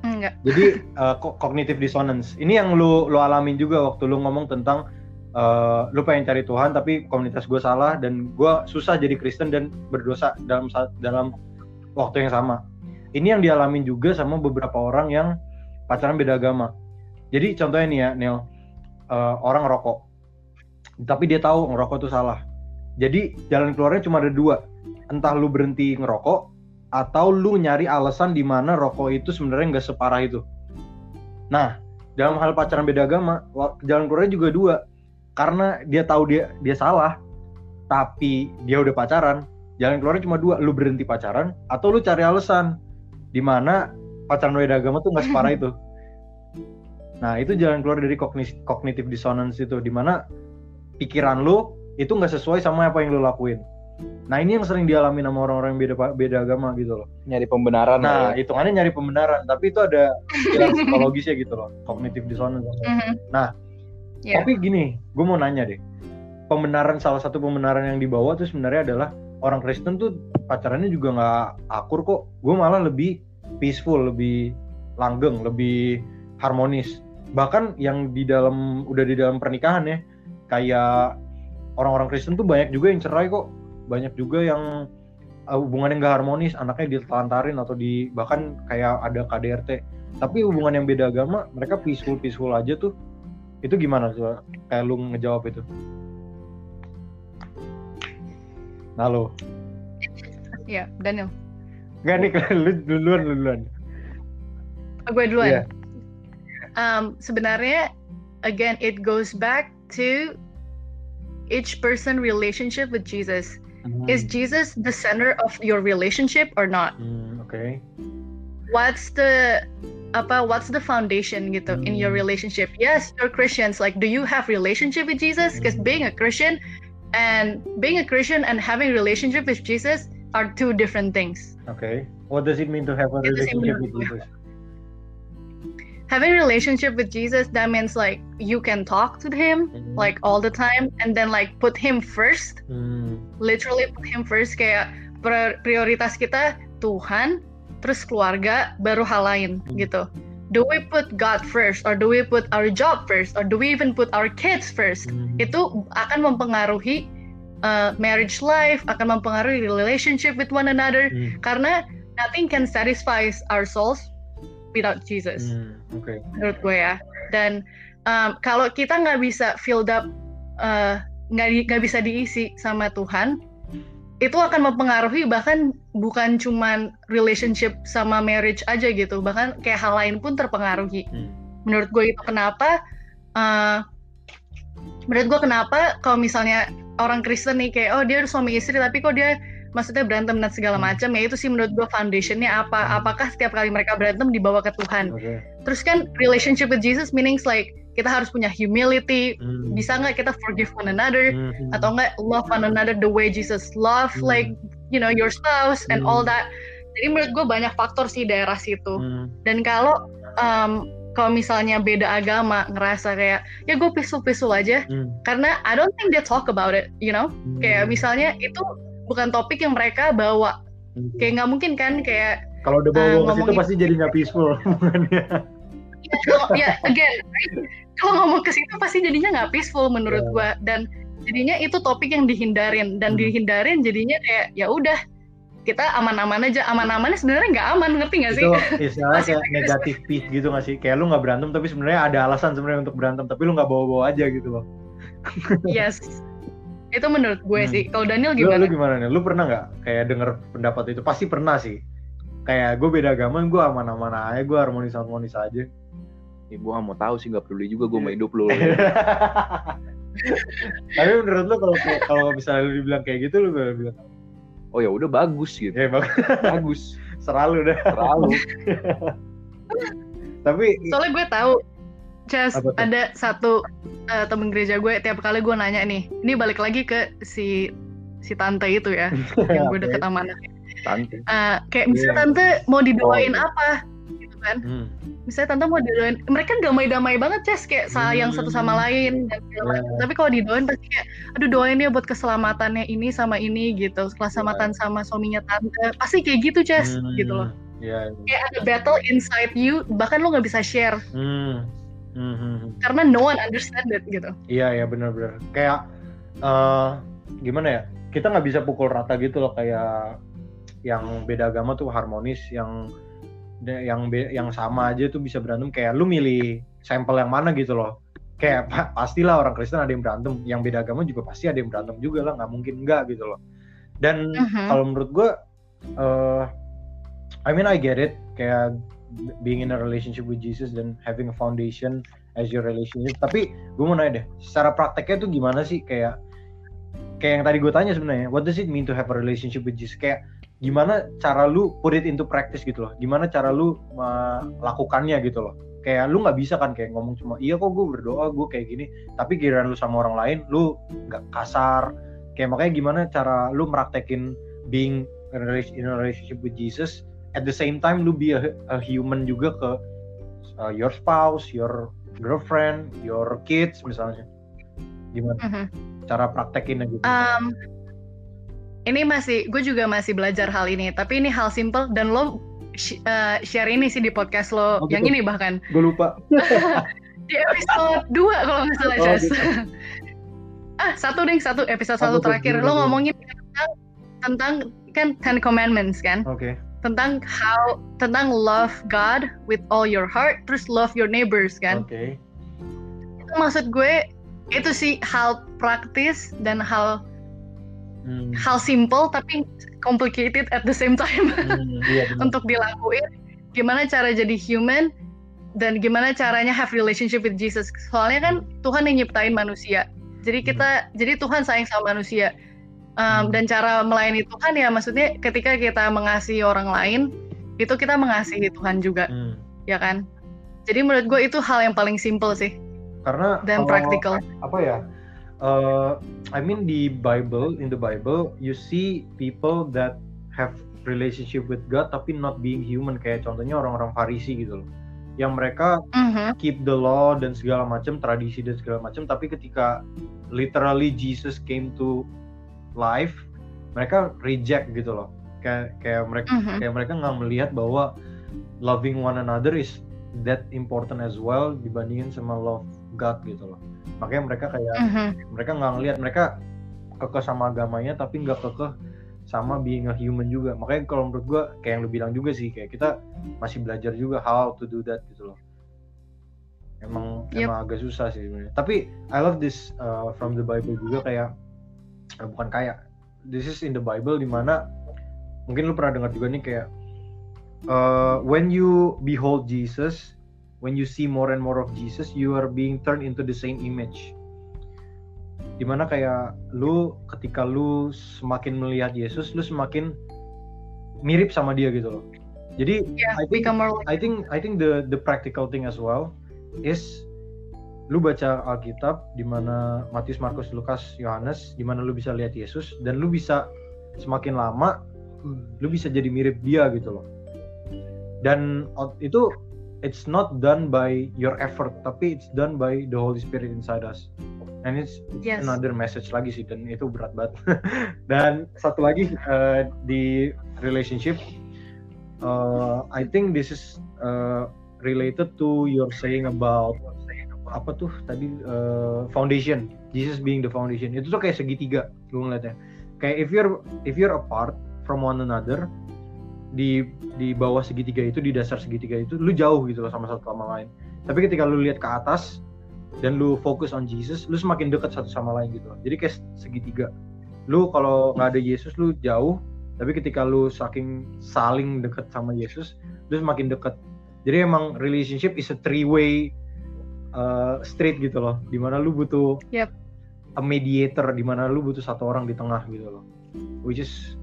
S3: enggak
S1: Jadi eh, ko- cognitive dissonance. Ini yang lu lu alamin juga waktu lu ngomong tentang eh, lu pengen cari Tuhan tapi komunitas gue salah dan gue susah jadi Kristen dan berdosa dalam dalam waktu yang sama. Ini yang dialamin juga sama beberapa orang yang pacaran beda agama. Jadi contohnya nih ya, Neil, eh, orang rokok, tapi dia tahu ngerokok itu salah. Jadi jalan keluarnya cuma ada dua, entah lu berhenti ngerokok atau lu nyari alasan di mana rokok itu sebenarnya nggak separah itu. Nah, dalam hal pacaran beda agama, jalan keluarnya juga dua, karena dia tahu dia dia salah, tapi dia udah pacaran. Jalan keluarnya cuma dua, lu berhenti pacaran atau lu cari alasan di mana pacaran beda agama tuh nggak separah itu. Nah, itu jalan keluar dari kognis- cognitive dissonance itu, di mana pikiran lu itu nggak sesuai sama apa yang lu lakuin. Nah, ini yang sering dialami sama orang-orang yang beda beda agama gitu loh.
S2: Nyari pembenaran
S1: Nah,
S2: ya.
S1: hitungannya nyari pembenaran, tapi itu ada psikologisnya gitu loh, cognitive dissonance.
S3: Mhm.
S1: Nah,
S3: Iya.
S1: Tapi gini, gue mau nanya deh, pembenaran salah satu pembenaran yang dibawa tuh sebenarnya adalah orang Kristen tuh pacarannya juga nggak akur kok. Gue malah lebih peaceful, lebih langgeng, lebih harmonis. Bahkan yang di dalam udah di dalam pernikahan ya, kayak orang-orang Kristen tuh banyak juga yang cerai kok, banyak juga yang uh, hubungan yang gak harmonis, anaknya ditelantarin atau di bahkan kayak ada KDRT. Tapi hubungan yang beda agama, mereka peaceful peaceful aja tuh. Itu gimana tuh? Kayak lu ngejawab itu? Nah lo,
S3: Iya, Daniel.
S1: nggak nih lu duluan lu duluan.
S3: Oh, gue duluan.
S1: Iya.
S3: Um, sebenarnya, again, it goes back to each person relationship with Jesus. Is Jesus the center of your relationship or not?
S1: Hmm, Oke.
S3: What's the apa? What's the foundation gitu in your relationship? Yes, you're Christians. Like, do you have relationship with Jesus? Because being a Christian and being a Christian and having relationship with Jesus are two different things.
S1: okay What does it mean to have a relationship with Jesus?
S3: Having relationship with Jesus, that means like you can talk to him
S1: Hmm.
S3: like all the time and then like put him first
S1: Hmm.
S3: literally put him first kayak pri- prioritas kita Tuhan terus keluarga baru hal lain gitu do we put God first or do we put our job first or do we even put our kids first
S1: Hmm.
S3: itu akan mempengaruhi uh, marriage life akan mempengaruhi relationship with one another
S1: Hmm.
S3: karena nothing can satisfy our souls without Jesus
S1: Hmm, Oke.
S3: menurut gue ya dan um, kalau kita nggak bisa filled up uh, nggak di- nggak bisa diisi sama Tuhan itu akan mempengaruhi bahkan bukan cuman relationship sama marriage aja gitu bahkan kayak hal lain pun terpengaruhi
S1: Hmm.
S3: menurut gue itu kenapa uh, menurut gue kenapa kalau misalnya orang Kristen nih kayak oh dia suami istri tapi kok dia maksudnya berantem dan segala
S1: Hmm.
S3: macam ya itu sih menurut gue foundationnya apa apakah setiap kali mereka berantem dibawa ke Tuhan
S1: Oke.
S3: Terus kan relationship with Jesus meanings like kita harus punya humility,
S1: Hmm.
S3: bisa nggak kita forgive one another
S1: Hmm.
S3: atau nggak love one another the way Jesus love
S1: Hmm.
S3: like you know your spouse and
S1: Hmm.
S3: all that. Jadi menurut gue banyak faktor sih daerah situ.
S1: Hmm.
S3: Dan kalau um, kalau misalnya beda agama ngerasa kayak ya gue pisul-pisul aja
S1: Hmm.
S3: karena I don't think they talk about it, you know. Kayak misalnya itu bukan topik yang mereka bawa.
S1: Hmm.
S3: Kayak nggak mungkin kan kayak
S1: kalau udah bawa
S3: uh,
S1: ke situ
S3: ngomongin-
S1: pasti jadi nggak peaceful hubungannya.
S3: kalau- ya again kalau ngomong ke situ pasti jadinya nggak peaceful menurut
S1: Ya.
S3: gua dan jadinya itu topik yang dihindarin dan
S1: Hmm.
S3: dihindarin jadinya kayak ya udah kita aman-aman aja aman-amannya sebenarnya nggak aman ngerti nggak sih
S1: itu istilahnya
S3: Masih
S1: kayak negatif peace gitu nggak sih? Kayak lu nggak berantem tapi sebenarnya ada alasan sebenarnya untuk berantem tapi lu nggak bawa-bawa aja gitu loh.
S3: yes itu menurut gue
S1: Hmm.
S3: sih kalau Daniel
S1: Lu,
S3: gimana
S1: lu gimana nih? Lu pernah nggak kayak denger pendapat itu? Pasti pernah sih. Kayak gue beda agama, gue aman-aman aja, gue harmonis-harmonis aja.
S2: Ya, gue gak mau tahu sih, gak peduli juga gue mau
S1: Iya.
S2: hidup lu.
S1: Tapi menurut lu kalau kalau misalnya lu dibilang kayak gitu lu bakal bilang
S2: Oh ya udah bagus gitu.
S1: ya bang
S2: bagus.
S1: Selalu dah.
S2: Terlalu.
S1: Tapi
S3: Soalnya gue tahu
S1: tuh?
S3: ada satu eh, temen gereja gue tiap kali gue nanya nih, ini balik lagi ke si si tante itu ya, yang gue deket sama anaknya.
S2: Tante.
S3: Eh, kayak misalnya
S1: Iya.
S3: tante mau didoain
S2: Oh, iya.
S3: apa, gitu kan?
S1: Hmm.
S3: Misalnya tante mau didoain, mereka damai-damai banget Ces, kayak sayang
S1: Hmm.
S3: satu sama lain. Dan segala
S1: Iya.
S3: macam. Tapi kalau didoain pasti kayak, aduh doain ya buat keselamatannya ini sama ini gitu, keselamatan sama suaminya tante. Pasti kayak gitu Ces,
S1: Hmm.
S3: gitu loh.
S1: Iya.
S3: Kayak ada battle inside you, bahkan lo nggak bisa share
S1: Hmm. Hmm, hmm, hmm.
S3: karena no one understand it gitu.
S1: Iya ya benar-benar kayak eh gimana ya kita nggak bisa pukul rata gitu loh kayak yang beda agama tuh harmonis yang yang yang sama aja tuh bisa berantem. Kayak lu milih sampel yang mana gitu loh. Kayak pa- pastilah orang Kristen ada yang berantem. Yang beda agama juga pasti ada yang berantem juga lah. Nggak mungkin enggak gitu loh. Dan
S3: Mhm.
S1: kalau menurut gue eh I mean I get it. Kayak being in a relationship with Jesus dan having a foundation as your relationship. Tapi gue mau nanya deh secara prakteknya tuh gimana sih? Kayak kayak yang tadi gue tanya sebenarnya what does it mean to have a relationship with Jesus? Kayak gimana cara lu put it into practice gitu loh. Gimana cara lu melakukannya gitu loh. Kayak lu nggak bisa kan kayak ngomong cuma iya kok gue berdoa gue kayak gini. Tapi giliran lu sama orang lain lu nggak kasar. Kayak makanya gimana cara lu meraktekin being in a relationship with Jesus. At the same time lu be a, a human juga ke uh, your spouse your girlfriend your kids misalnya. Gimana
S3: Mhm.
S1: cara praktekinnya gitu?
S3: Um, ini masih, gue juga masih belajar hal ini. Tapi ini hal simple dan lo sh- uh, share ini sih di podcast lo.
S1: Oh,
S3: yang
S1: gitu.
S3: ini bahkan.
S1: Gue lupa.
S3: Di episode 2 kalau nggak salah
S1: Oh, gitu.
S3: ah satu deh satu. Episode
S1: Satu
S3: satu terakhir. lo ngomongin tentang tentang kan Ten Commandments kan?
S1: Oke.
S3: Tentang how tentang love God with all your heart terus love your neighbors kan?
S1: Oke.
S3: Itu maksud gue itu sih hal praktis dan hal
S1: Hmm,
S3: hal simple tapi complicated at the same time.
S1: Hmm, iya
S3: untuk dilakuin gimana cara jadi human dan gimana caranya have relationship with Jesus. Soalnya kan Tuhan yang nyiptain manusia. Jadi kita jadi Tuhan sayang sama manusia. Um,
S1: Hmm.
S3: dan cara melayani Tuhan ya maksudnya ketika kita mengasihi orang lain itu kita mengasihi Tuhan juga.
S1: Hmm.
S3: ya kan? Jadi menurut gue itu hal yang paling simple sih.
S1: Karena
S3: dan
S1: kalau-
S3: practical.
S1: apa ya uh, I mean di Bible in the Bible you see people that have relationship with God tapi not being human kayak contohnya orang-orang Farisi gitu loh yang mereka
S3: Mhm.
S1: keep the law dan segala macam tradisi dan segala macam tapi ketika literally Jesus came to life mereka reject gitu loh kayak kayak mereka
S3: Mhm.
S1: kayak mereka nggak melihat bahwa loving one another is that important as well dibandingin sama love God gitu loh makanya mereka kayak
S3: Mhm.
S1: mereka nggak ngelihat mereka kekeh sama agamanya tapi nggak kekeh sama being a human juga makanya kalau menurut gua kayak yang lu bilang juga sih kayak kita masih belajar juga how to do that gitu loh emang
S3: Yep.
S1: emang agak susah sih sebenarnya tapi I love this uh, from the Bible juga kayak eh, bukan kayak this is in the Bible di mana mungkin lu pernah dengar juga nih kayak uh, when you behold Jesus when you see more and more of Jesus you are being turned into the same image di mana kayak lu ketika lu semakin melihat Yesus lu semakin mirip sama dia gitu loh jadi
S3: ya
S1: I think
S3: more
S1: I think I think the the practical thing as well is lu baca Alkitab di mana Matius, Markus, Lukas, Yohanes di mana lu bisa lihat Yesus dan lu bisa semakin lama lu bisa jadi mirip dia gitu loh. Dan itu it's not done by your effort tapi it's done by the Holy Spirit inside us. And it's
S3: yes
S1: another message lagi sih dan itu berat banget. dan satu lagi eh, di relationship uh, I think this is uh, related to your saying about apa tuh tadi uh, foundation Jesus being the foundation itu tuh kayak segitiga gue ngeliatnya kayak if you're if you're apart from one another di di bawah segitiga itu di dasar segitiga itu lu jauh gitu loh sama satu sama lain. Tapi ketika lu lihat ke atas dan lu fokus on Jesus lu semakin dekat satu sama lain gitu loh. Jadi kayak segitiga. Lu kalau nggak ada Yesus lu jauh. Tapi ketika lu saking saling dekat sama Yesus lu semakin dekat. Jadi emang relationship is a three way uh, street gitu loh. Di mana lu butuh
S3: Yep.
S1: a mediator di mana lu butuh satu orang di tengah gitu loh. Which is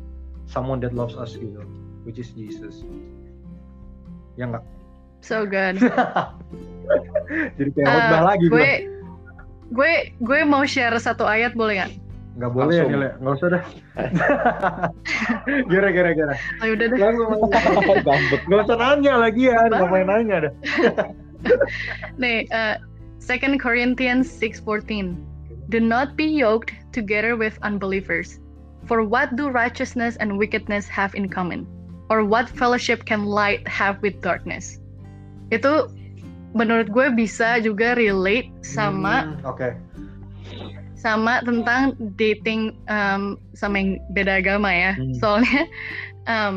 S1: someone that loves us gitu which is Jesus. Ya enggak?
S3: So good.
S1: Jadi kayak
S3: Eh,
S1: khotbah lagi
S3: gue,
S1: gue.
S3: gue, gue mau share satu ayat boleh nggak?
S1: Nggak boleh ya
S2: Langsung.
S1: Ya? Nggak usah dah. Gara gara gara.
S3: Oh, udah deh.
S1: Langsung langsung.
S2: Gambet.
S1: Nggak usah nanya lagi ya, nggak main nanya dah.
S3: Nih, uh, 2 Corinthians 6:14. Do not be yoked together with unbelievers. For what do righteousness and wickedness have in common? Or what fellowship can light have with darkness? Itu menurut gue bisa juga relate sama
S1: Hmm, Oke.
S3: sama tentang dating um, sama yang beda agama ya.
S1: Hmm.
S3: Soalnya um,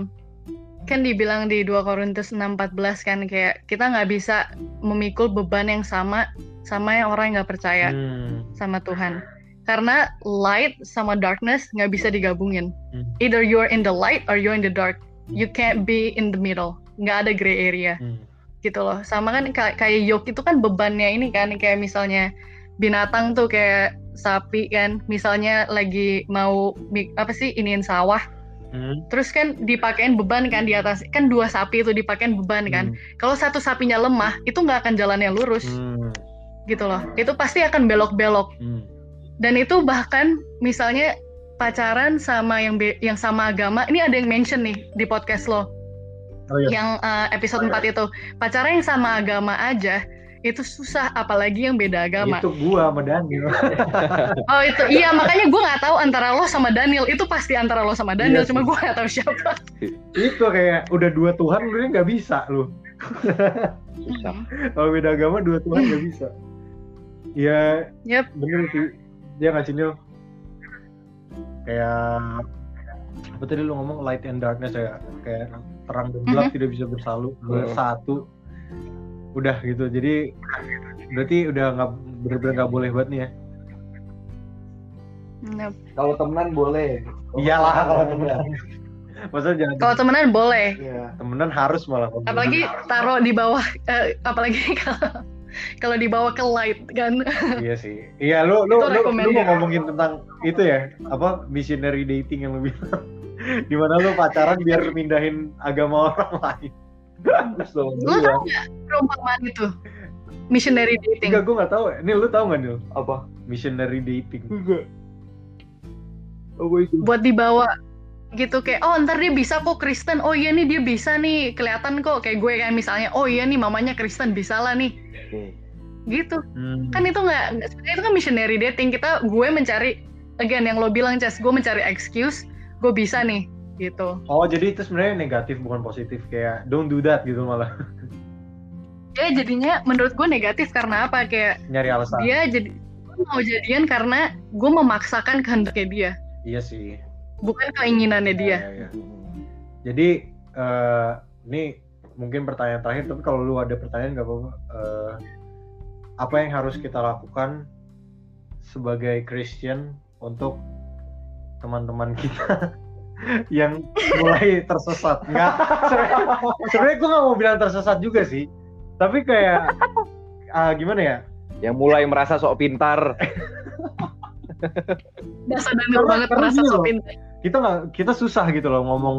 S3: kan dibilang di 2 Korintus 6:14 kan kayak kita nggak bisa memikul beban yang sama sama yang orang nggak percaya
S1: Hmm.
S3: sama Tuhan. Karena light sama darkness nggak bisa digabungin.
S1: Hmm.
S3: Either you're in the light or you're in the dark. You can't be in the middle. Nggak ada gray area
S1: Hmm.
S3: gitu loh. Sama kan ka- kayak yoke itu kan bebannya ini kan kayak misalnya binatang tuh kayak sapi kan, misalnya lagi mau apa sih iniin sawah,
S1: Hmm.
S3: terus kan dipakein beban kan di atas, kan dua sapi itu dipakein beban kan. Kalau satu sapinya lemah, itu nggak akan jalannya lurus
S1: Hmm.
S3: gitu loh. Itu pasti akan belok-belok.
S1: Hmm.
S3: Dan itu bahkan misalnya pacaran sama yang be- yang sama agama, ini ada yang mention nih di podcast lo
S1: Oh iya.
S3: yang uh, episode 4 itu pacaran yang sama agama aja itu susah apalagi yang beda agama
S1: Itu gua sama Daniel.
S3: oh itu iya makanya gue nggak tahu antara lo sama Daniel itu pasti antara lo sama Daniel
S1: Iya
S3: cuma
S1: sih.
S3: gue nggak tahu siapa
S1: itu kayak udah dua Tuhan lu nggak bisa lu.
S2: Susah.
S1: Kalau beda agama dua Tuhan nggak bisa. Ya
S3: Yep.
S1: bener sih. Dia nggak Nil. Kayak apa tadi lu ngomong light and darkness ya? Kayak terang dan gelap
S3: Mhm.
S1: tidak bisa bersalu bersatu. Udah gitu jadi berarti udah nggak bener-bener nggak boleh banget nih ya?
S3: Yep.
S4: Kalau temenan boleh.
S1: iyalah kalau temenan. maksudnya jangan
S3: kalau temenan boleh.
S4: Iya.
S1: temenan harus malah.
S3: Apalagi taruh di bawah eh, apalagi kalau kalau dibawa ke light kan?
S1: Iya sih. Iya lu lu lu, lu mau ngomongin tentang itu ya apa missionary dating yang lu bilang. Di mana lu pacaran biar mindahin agama orang lain.
S4: Iya.
S3: tau nggak perumpamaan itu? Missionary dating.
S1: Enggak gue nggak tahu. Nil lu tahu nggak Nil?
S4: Apa?
S1: missionary dating.
S4: Enggak. Itu?
S3: buat dibawa gitu kayak oh ntar dia bisa kok Kristen. Oh iya nih dia bisa nih kelihatan kok. Kayak gue kan misalnya oh iya nih mamanya Kristen bisa lah nih.
S2: Oke.
S3: gitu.
S1: Hmm.
S3: kan itu nggak sebenarnya itu kan missionary dating. Kita gue mencari again yang lo bilang Cas gue mencari excuse gue bisa nih gitu.
S1: Oh jadi itu sebenarnya negatif bukan positif kayak don't do that gitu malah.
S3: Ya jadinya menurut gue negatif karena apa? Kayak
S1: nyari alasan.
S3: dia jadi gue mau jadian karena gue memaksakan kehendaknya dia.
S1: Iya sih
S3: bukan keinginannya dia
S1: Iya, iya. jadi eh, ini mungkin pertanyaan terakhir tapi kalau lu ada pertanyaan nggak apa-apa Eh, apa yang harus kita lakukan sebagai Christian untuk teman-teman kita yang mulai tersesat nggak sebenarnya gue nggak mau bilang tersesat juga sih tapi kayak ah, gimana ya
S2: Yang mulai merasa sok pintar.
S3: dasar banget merasa
S1: gini loh. Kita nggak kita susah gitu loh ngomong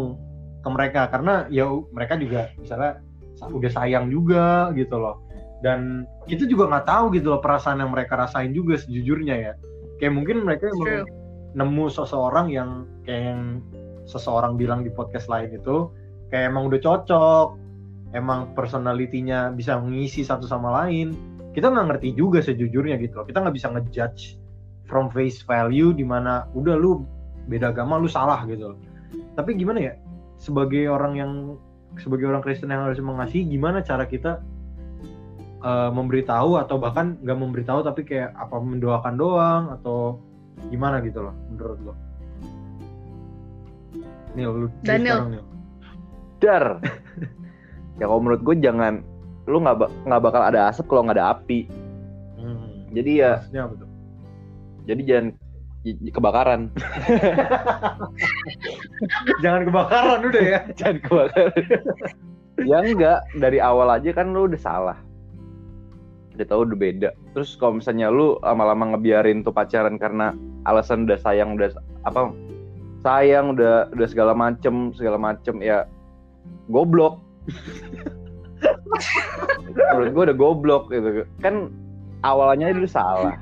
S1: ke mereka. Karena ya mereka juga misalnya sa- udah sayang juga gitu loh. Dan kita juga nggak tahu gitu loh perasaan yang mereka rasain juga sejujurnya ya. Kayak mungkin mereka nemu seseorang yang kayak yang seseorang bilang di podcast lain itu kayak emang udah cocok. Emang personalitinya bisa mengisi satu sama lain. Kita nggak ngerti juga sejujurnya gitu loh. Kita nggak bisa ngejudge from face value di mana udah lu beda agama lu salah gitu loh tapi gimana ya sebagai orang yang sebagai orang Kristen yang harus mengasihi gimana cara kita eh, memberitahu atau bahkan nggak memberitahu tapi kayak apa mendoakan doang atau gimana gitu loh menurut lo Nil lu
S3: Daniel.
S1: sekarang, Nil.
S2: Dar. ya kalau menurut gue jangan lu nggak nggak bakal ada asap kalau nggak ada api.
S1: Hmm.
S2: Jadi ya
S1: Maksudnya apa tuh?
S2: jadi jangan kebakaran.
S1: Jangan kebakaran udah ya.
S2: jangan kebakaran. ya enggak dari awal aja kan lu udah salah. Udah tahu udah beda. Terus kalau misalnya lu lama-lama ngebiarin tuh pacaran karena alasan udah sayang udah apa sayang udah udah segala macem segala macem ya goblok. Menurut gue udah goblok gitu. Kan awalnya dulu salah.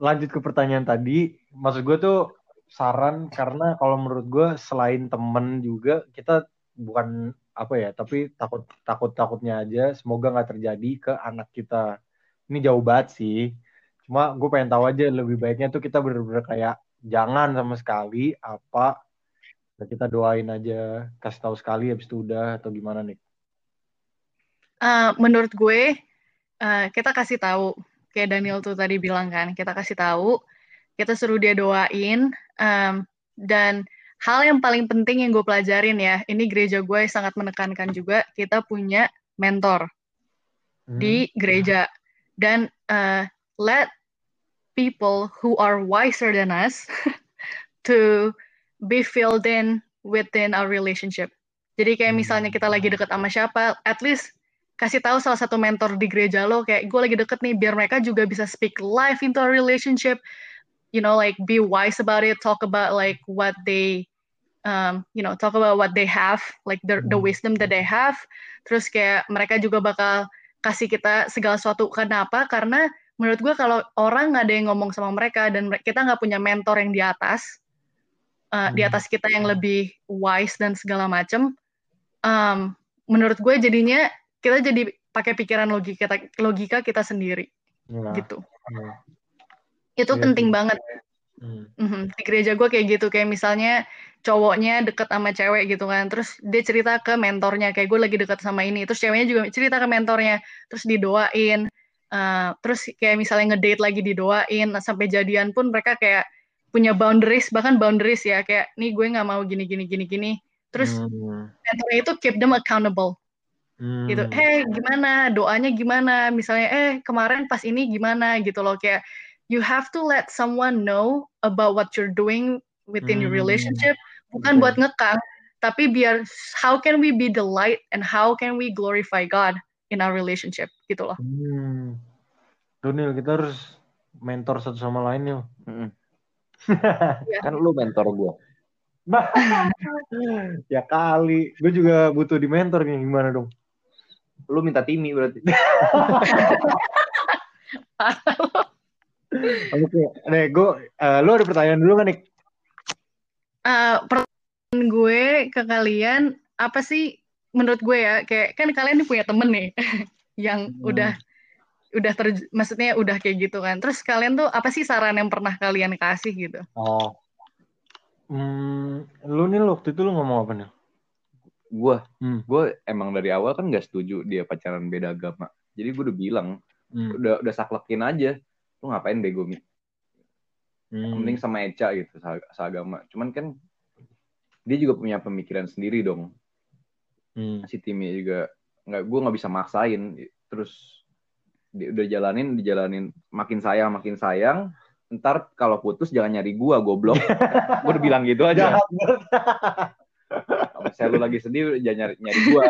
S1: Lanjut ke pertanyaan tadi, maksud gue tuh saran karena kalau menurut gue selain temen juga kita bukan apa ya, tapi takut takut takutnya aja semoga nggak terjadi ke anak kita. Ini jauh banget sih. Cuma gue pengen tahu aja lebih baiknya tuh kita bener-bener kayak jangan sama sekali apa kita doain aja kasih tahu sekali habis itu udah atau gimana nih?
S3: Uh, menurut gue uh, kita kasih tahu kayak Daniel tuh tadi bilang kan, kita kasih tahu, kita suruh dia doain, um, dan hal yang paling penting yang gue pelajarin ya, ini gereja gue sangat menekankan juga, kita punya mentor hmm. di gereja, dan uh, let people who are wiser than us to be filled in within our relationship. Jadi kayak misalnya kita lagi deket sama siapa, at least kasih tahu salah satu mentor di gereja lo kayak gue lagi deket nih biar mereka juga bisa speak life into a relationship you know like be wise about it talk about like what they um, you know talk about what they have like the the hmm. wisdom that they have terus kayak mereka juga bakal kasih kita segala sesuatu kenapa karena menurut gue kalau orang nggak ada yang ngomong sama mereka dan kita nggak punya mentor yang di atas uh, di hmm. atas kita yang lebih wise dan segala macem um, menurut gue jadinya kita jadi pakai pikiran logika kita logika kita sendiri ya. gitu ya. itu ya, penting ya. banget hmm. Mm-hmm. di gereja gue kayak gitu kayak misalnya cowoknya deket sama cewek gitu kan terus dia cerita ke mentornya kayak gue lagi deket sama ini terus ceweknya juga cerita ke mentornya terus didoain uh, terus kayak misalnya ngedate lagi didoain sampai jadian pun mereka kayak punya boundaries bahkan boundaries ya kayak nih gue nggak mau gini gini gini gini terus hmm. mentornya itu keep them accountable hmm. gitu eh gimana? Doanya gimana? Misalnya eh kemarin pas ini gimana? Gitu loh. Kayak you have to let someone know about what you're doing within hmm. your relationship. Bukan okay. buat ngekang tapi biar how can we be the light and how can we glorify God in our relationship? Gitu loh. Hmm.
S1: Kita harus mentor satu sama lain yuk hmm.
S2: kan lu mentor gue
S1: ya kali. Gue juga butuh di mentor nih. Gimana dong
S2: Lu minta Timi berarti.
S1: Oke, okay. gue, uh, lu ada pertanyaan dulu kan nih?
S3: Uh, pertanyaan gue ke kalian apa sih menurut gue ya kayak kan kalian nih punya temen nih yang hmm. udah udah ter maksudnya udah kayak gitu kan terus kalian tuh apa sih saran yang pernah kalian kasih gitu
S1: oh hmm, lu nih waktu itu lu ngomong apa nih
S2: gue hmm. gue emang dari awal kan nggak setuju dia pacaran beda agama. Jadi gue udah bilang hmm. udah udah saklekin aja. Lu ngapain bego mi? Hmm. mending sama Eca gitu seagama. Cuman kan dia juga punya pemikiran sendiri dong. Hmm. si timnya juga nggak gue nggak bisa maksain. Terus dia udah jalanin dijalanin. Makin sayang makin sayang ntar kalau putus jangan nyari gua goblok. Gue udah bilang gitu aja misalnya lu lagi sedih jangan nyari nyari gua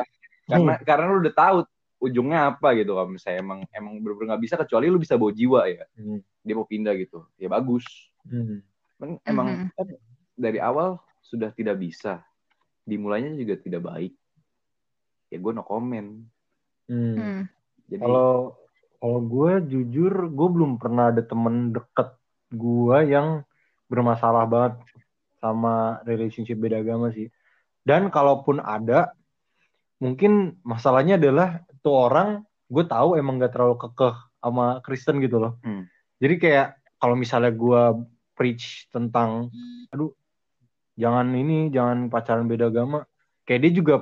S2: karena hmm. karena lu udah tahu ujungnya apa gitu kalau misalnya emang emang bener-bener nggak bisa kecuali lu bisa bawa jiwa ya hmm. dia mau pindah gitu ya bagus hmm. kan emang hmm. kan dari awal sudah tidak bisa dimulainya juga tidak baik ya gue no comment
S1: hmm. hmm. jadi kalau kalau gue jujur gue belum pernah ada temen deket gue yang bermasalah banget sama relationship beda agama sih dan kalaupun ada, mungkin masalahnya adalah tuh orang gue tahu emang gak terlalu kekeh sama Kristen gitu loh. Hmm. Jadi kayak kalau misalnya gue preach tentang, aduh, jangan ini, jangan pacaran beda agama. Kayak dia juga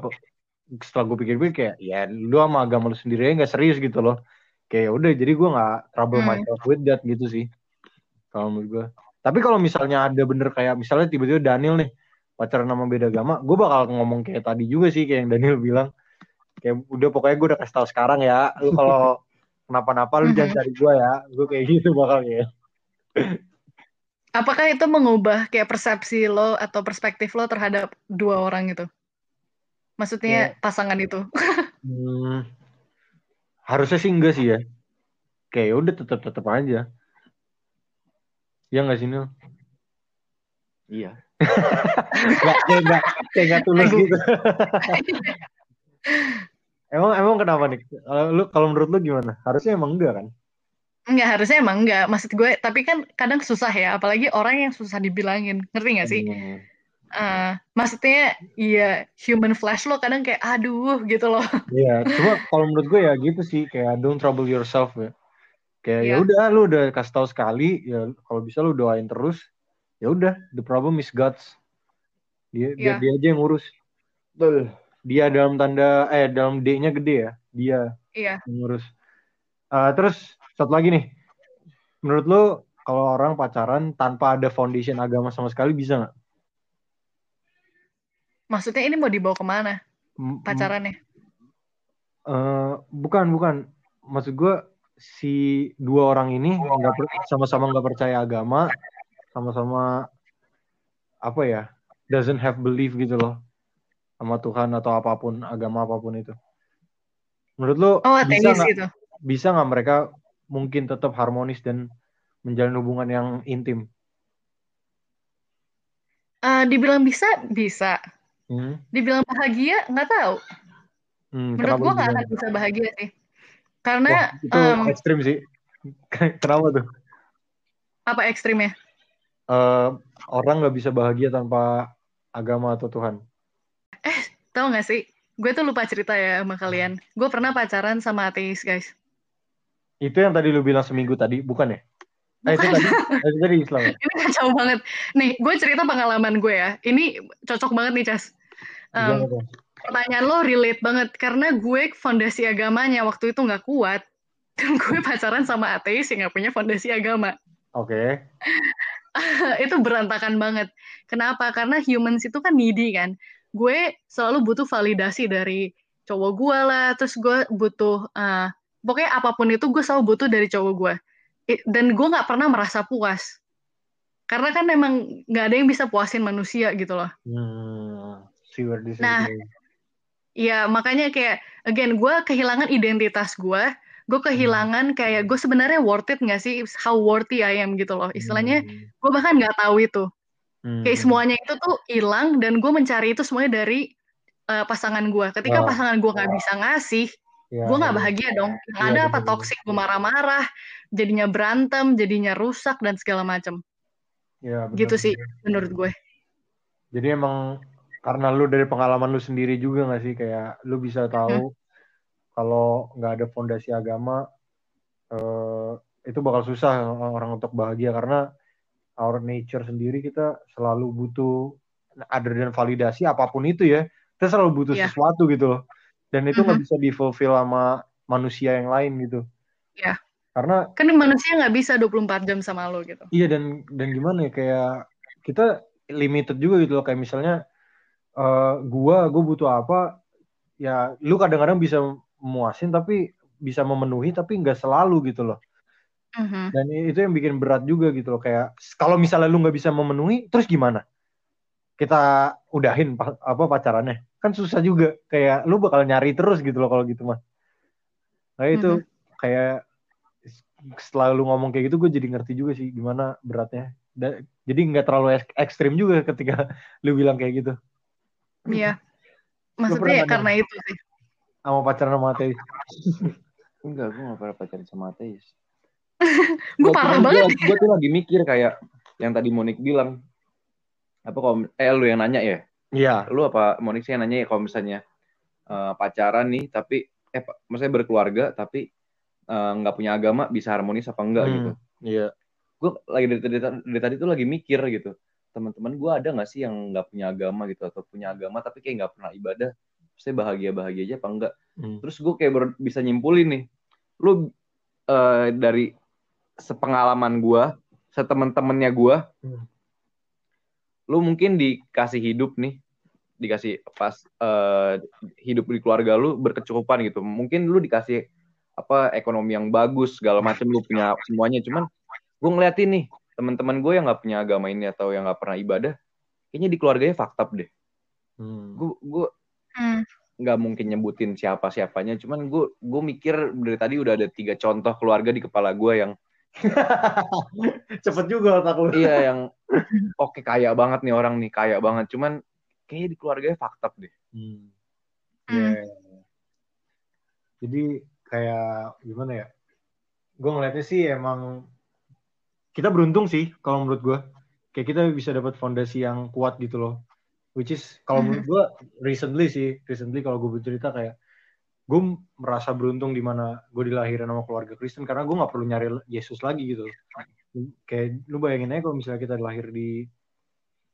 S1: setelah gue pikir-pikir kayak ya lu sama agama lu sendiri nggak serius gitu loh. Kayak ya udah jadi gue nggak trouble hmm. myself with that gitu sih. Kalau menurut gue. Tapi kalau misalnya ada bener kayak misalnya tiba-tiba Daniel nih pacaran sama beda agama gue bakal ngomong kayak tadi juga sih kayak yang Daniel bilang. Kayak udah pokoknya gue udah kasih tahu sekarang ya lu kalau kenapa-napa lu jangan cari gue ya gue kayak gitu bakal ya.
S3: Apakah itu mengubah kayak persepsi lo atau perspektif lo terhadap dua orang itu? Maksudnya ya. pasangan itu. Hmm,
S1: harusnya sih enggak sih ya. Kayak ya udah tetap tetap aja. Ya nggak sih Nil?
S2: Iya
S1: Nggak, kayak nggak kayak nggak tulus gitu. emang emang kenapa nih? Kalau lu kalau menurut lu gimana? Harusnya emang enggak kan?
S3: Enggak, harusnya emang enggak. Maksud gue, tapi kan kadang susah ya, apalagi orang yang susah dibilangin. Ngerti nggak sih?
S1: Hmm.
S3: Eh, maksudnya, iya, human flash lo kadang kayak, aduh, gitu loh.
S1: Iya, cuma kalau menurut gue ya gitu sih, kayak don't trouble yourself ya. Kayak ya
S3: Iya.
S1: udah, lu udah kasih tahu sekali, ya kalau bisa lu doain terus. Ya udah, the problem is God's. Dia biar
S3: Iya.
S1: dia aja yang ngurus.
S2: Betul.
S1: Dia dalam tanda eh dalam D-nya gede ya. Dia
S3: Iya.
S1: yang ngurus. Eh, terus satu lagi nih. Menurut lu kalau orang pacaran tanpa ada foundation agama sama sekali bisa nggak?
S3: Maksudnya ini mau dibawa
S1: ke mana
S3: pacarannya?
S1: Eh, bukan bukan maksud gue si dua orang ini nggak per- sama-sama nggak percaya agama sama-sama apa ya doesn't have belief gitu loh sama Tuhan atau apa pun agama apa pun itu menurut lo
S3: Oh,
S1: bisa nggak
S3: gitu.
S1: bisa nggak mereka mungkin tetap harmonis dan menjalin hubungan yang intim
S3: Eh, dibilang bisa, bisa.
S1: hmm?
S3: Dibilang bahagia, nggak tahu.
S1: Hmm,
S3: Menurut
S1: kenapa
S3: gue nggak akan bisa bahagia sih. Karena
S1: Wah, itu
S3: em,
S1: ekstrim sih kenapa tuh
S3: apa ekstrimnya?
S1: Eh, orang nggak bisa bahagia tanpa agama atau Tuhan
S3: Tahu nggak sih? Gue tuh lupa cerita ya sama kalian. Gue pernah pacaran sama ateis, guys.
S1: Itu yang tadi lu bilang seminggu tadi, bukan ya? Eh, itu
S3: Bukan.
S1: tadi, eh, itu tadi Islam?
S3: Ini kacau banget. Nih, gue cerita pengalaman gue ya. Ini cocok banget nih, Cas.
S1: Tuh?
S3: pertanyaan lo relate banget karena gue fondasi agamanya waktu itu nggak kuat dan gue pacaran sama ateis yang nggak punya fondasi agama
S1: Oke.
S3: itu berantakan banget. Kenapa? Karena humans itu kan needy kan? Gue selalu butuh validasi dari cowok gue lah. Terus gue butuh eh, pokoknya apa pun itu gue selalu butuh dari cowok gue. Dan gue nggak pernah merasa puas. Karena kan memang nggak ada yang bisa puasin manusia gitu loh.
S1: Hmm,
S3: Nah. Ya, makanya kayak, again, gue kehilangan identitas gue. Gue kehilangan kayak, gue sebenarnya worth it gak sih? How worthy I am gitu loh. Istilahnya,
S1: Hmm,
S3: gue bahkan nggak tahu itu.
S1: hmm,
S3: Kayak semuanya itu tuh hilang, dan gue mencari itu semuanya dari eh, pasangan gue. Ketika
S1: Wow.
S3: pasangan gue nggak bisa ngasih,
S1: ya,
S3: gue nggak
S1: ya.
S3: bahagia dong. Yang
S1: Iya,
S3: ada apa toksik, gue marah-marah, jadinya berantem, jadinya rusak, dan segala macem.
S1: Ya, benar.
S3: Gitu sih, menurut gue.
S1: Jadi emang karena lu dari pengalaman lu sendiri juga gak sih kayak lu bisa tahu kalau nggak ada fondasi agama eh, itu bakal susah orang untuk bahagia karena our nature sendiri kita selalu butuh other dan validasi apa pun itu ya kita selalu butuh
S3: Iya.
S1: sesuatu gitu loh dan itu nggak
S3: Mhm.
S1: bisa di fulfill sama manusia yang lain gitu
S3: Iya.
S1: karena
S3: Kan manusia nggak bisa 24 jam sama lo gitu.
S1: Iya dan dan gimana ya kayak kita limited juga gitu loh kayak misalnya eh gua gua butuh apa ya lu kadang-kadang bisa memuasin tapi bisa memenuhi tapi nggak selalu gitu loh.
S3: Mhm.
S1: dan itu yang bikin berat juga gitu loh kayak kalau misalnya lu nggak bisa memenuhi terus gimana? Kita udahin pa- apa pacarannya. Kan susah juga kayak lu bakal nyari terus gitu loh kalau gitu mah. Nah itu kayak setelah lu ngomong kayak gitu gue jadi ngerti juga sih gimana beratnya. Da- jadi nggak terlalu ek- ekstrim juga ketika lu bilang kayak gitu.
S3: Iya. Maksudnya ya karena itu sih.
S1: Sama pacaran sama ateis
S2: Enggak, gue gak pernah pacaran sama ateis.
S3: Gue parah banget.
S2: Gue tuh lagi mikir kayak yang tadi Monik bilang. Apa kalau eh lu yang nanya ya?
S1: iya
S2: Lu apa Monik sih yang nanya ya kalau misalnya eh, pacaran nih tapi eh pa- maksudnya berkeluarga tapi eh, nggak punya agama bisa harmonis apa enggak
S1: Hmm.
S2: gitu.
S1: iya
S2: Gue lagi dari, dari, dari tadi tuh lagi mikir gitu. Teman-teman gue ada nggak sih yang nggak punya agama gitu atau punya agama tapi kayak nggak pernah ibadah? Maksudnya bahagia-bahagia aja apa enggak?
S1: Hmm.
S2: Terus gue kayak baru bisa nyimpulin nih, lu eh, dari sepengalaman gue, setemen-temennya gue,
S1: Hmm.
S2: lu mungkin dikasih hidup nih, dikasih pas eh, hidup di keluarga lu berkecukupan gitu. Mungkin lu dikasih apa ekonomi yang bagus, segala macam lu punya semuanya. Cuman gue ngeliatin nih teman-teman gue yang nggak punya agama ini atau yang nggak pernah ibadah, kayaknya di keluarganya fakta deh.
S1: Hmm.
S2: Gue gue
S3: Hmm.
S2: nggak mungkin nyebutin siapa siapanya cuman gue gue mikir dari tadi udah ada tiga contoh keluarga di kepala gue yang
S1: cepet juga otak lu
S2: iya yang oke kaya banget nih orang nih kaya banget cuman kayaknya di keluarganya fakta deh
S1: Hmm.
S3: Hmm.
S1: Iya. Jadi kayak gimana ya? Gue ngeliatnya sih emang kita beruntung sih kalau menurut gue. Kayak kita bisa dapat fondasi yang kuat gitu loh. Which is kalau menurut gue recently sih, recently kalau gue bercerita kayak gue merasa beruntung di mana gue dilahirin sama keluarga Kristen karena gue nggak perlu nyari Yesus lagi gitu. Kayak lu bayangin aja kalau misalnya kita lahir di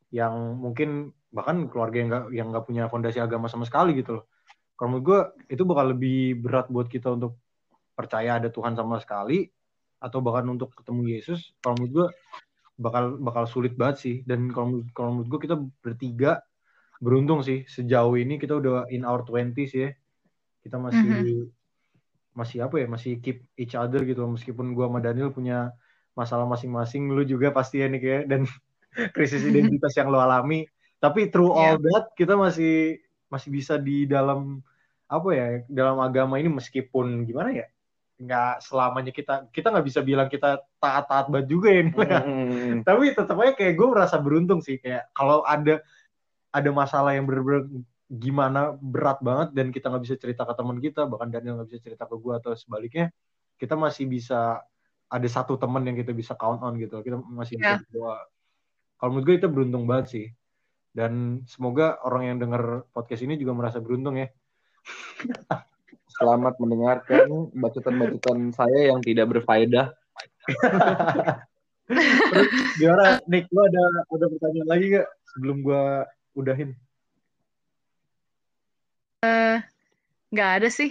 S1: yang mungkin bahkan keluarga yang nggak yang nggak punya fondasi agama sama sekali gitu loh. Kalau menurut gue itu bakal lebih berat buat kita untuk percaya ada Tuhan sama sekali atau bahkan untuk ketemu Yesus. Kalau menurut gue bakal bakal sulit banget sih. Dan kalau menurut- kalau menurut gue kita bertiga beruntung sih sejauh ini kita udah in our 20s ya. Kita masih masih apa ya masih keep each other gitu meskipun gue sama Daniel punya masalah masing-masing lu juga pasti ya nih kayak dan krisis identitas yang lo alami. Tapi through all that kita masih masih bisa di dalam apa ya dalam agama ini meskipun gimana ya nggak selamanya kita kita nggak bisa bilang kita taat-taat banget juga ya.
S2: Hmm.
S1: tapi tetap aja kayak gue merasa beruntung sih. Kayak kalau ada ada masalah yang bener-bener gimana berat banget dan kita nggak bisa cerita ke teman kita bahkan Daniel nggak bisa cerita ke gue atau sebaliknya kita masih bisa ada satu teman yang kita bisa count on gitu kita masih bisa
S3: Ya.
S1: berdoa kalau menurut gue itu beruntung banget sih dan semoga orang yang dengar podcast ini juga merasa beruntung ya
S2: Selamat mendengarkan bacotan-bacotan saya yang tidak berfaedah.
S1: Terus gimana Nick lu ada ada pertanyaan lagi gak sebelum gue udahin.
S3: Nggak ada sih,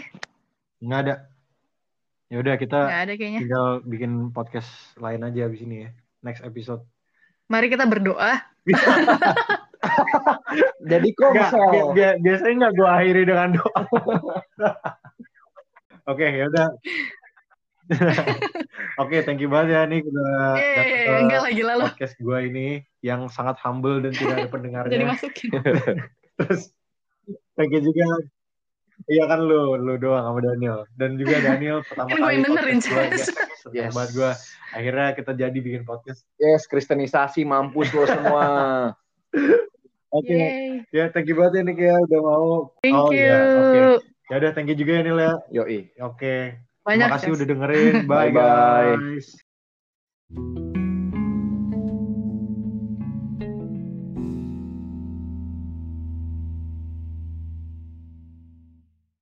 S1: nggak ada. Ya udah kita
S3: nggak ada kayaknya.
S1: tinggal bikin podcast lain aja abis ini ya. Next episode.
S3: Mari kita berdoa.
S2: Jadi
S1: Nggak, bi- bi- biasanya nggak gue akhiri dengan doa. Oke ya udah oke thank you banget ya Nick udah
S3: Eh, enggak lagi lalu.
S1: podcast gue ini yang sangat humble dan tidak ada
S3: Jadi
S1: pendengarnya
S3: masukin.
S1: terus thank you juga iya kan lu lu doang sama Daniel dan juga Daniel pertama
S3: Kan
S1: kali
S3: yang dengerin,
S1: podcast gue
S2: Yes.
S1: banget gue akhirnya kita jadi bikin podcast
S2: Yes, kristenisasi mampus lo semua.
S1: oke
S3: Yeay.
S1: ya thank you banget ya Nick ya udah mau
S3: Thank
S1: Oh,
S3: you.
S1: iya, oke. ya udah thank you juga ya Nil ya
S2: Yoi.
S1: oke
S3: Banyak
S1: terima kasih
S3: Ces.
S1: udah dengerin bye
S2: Bye-bye.
S1: guys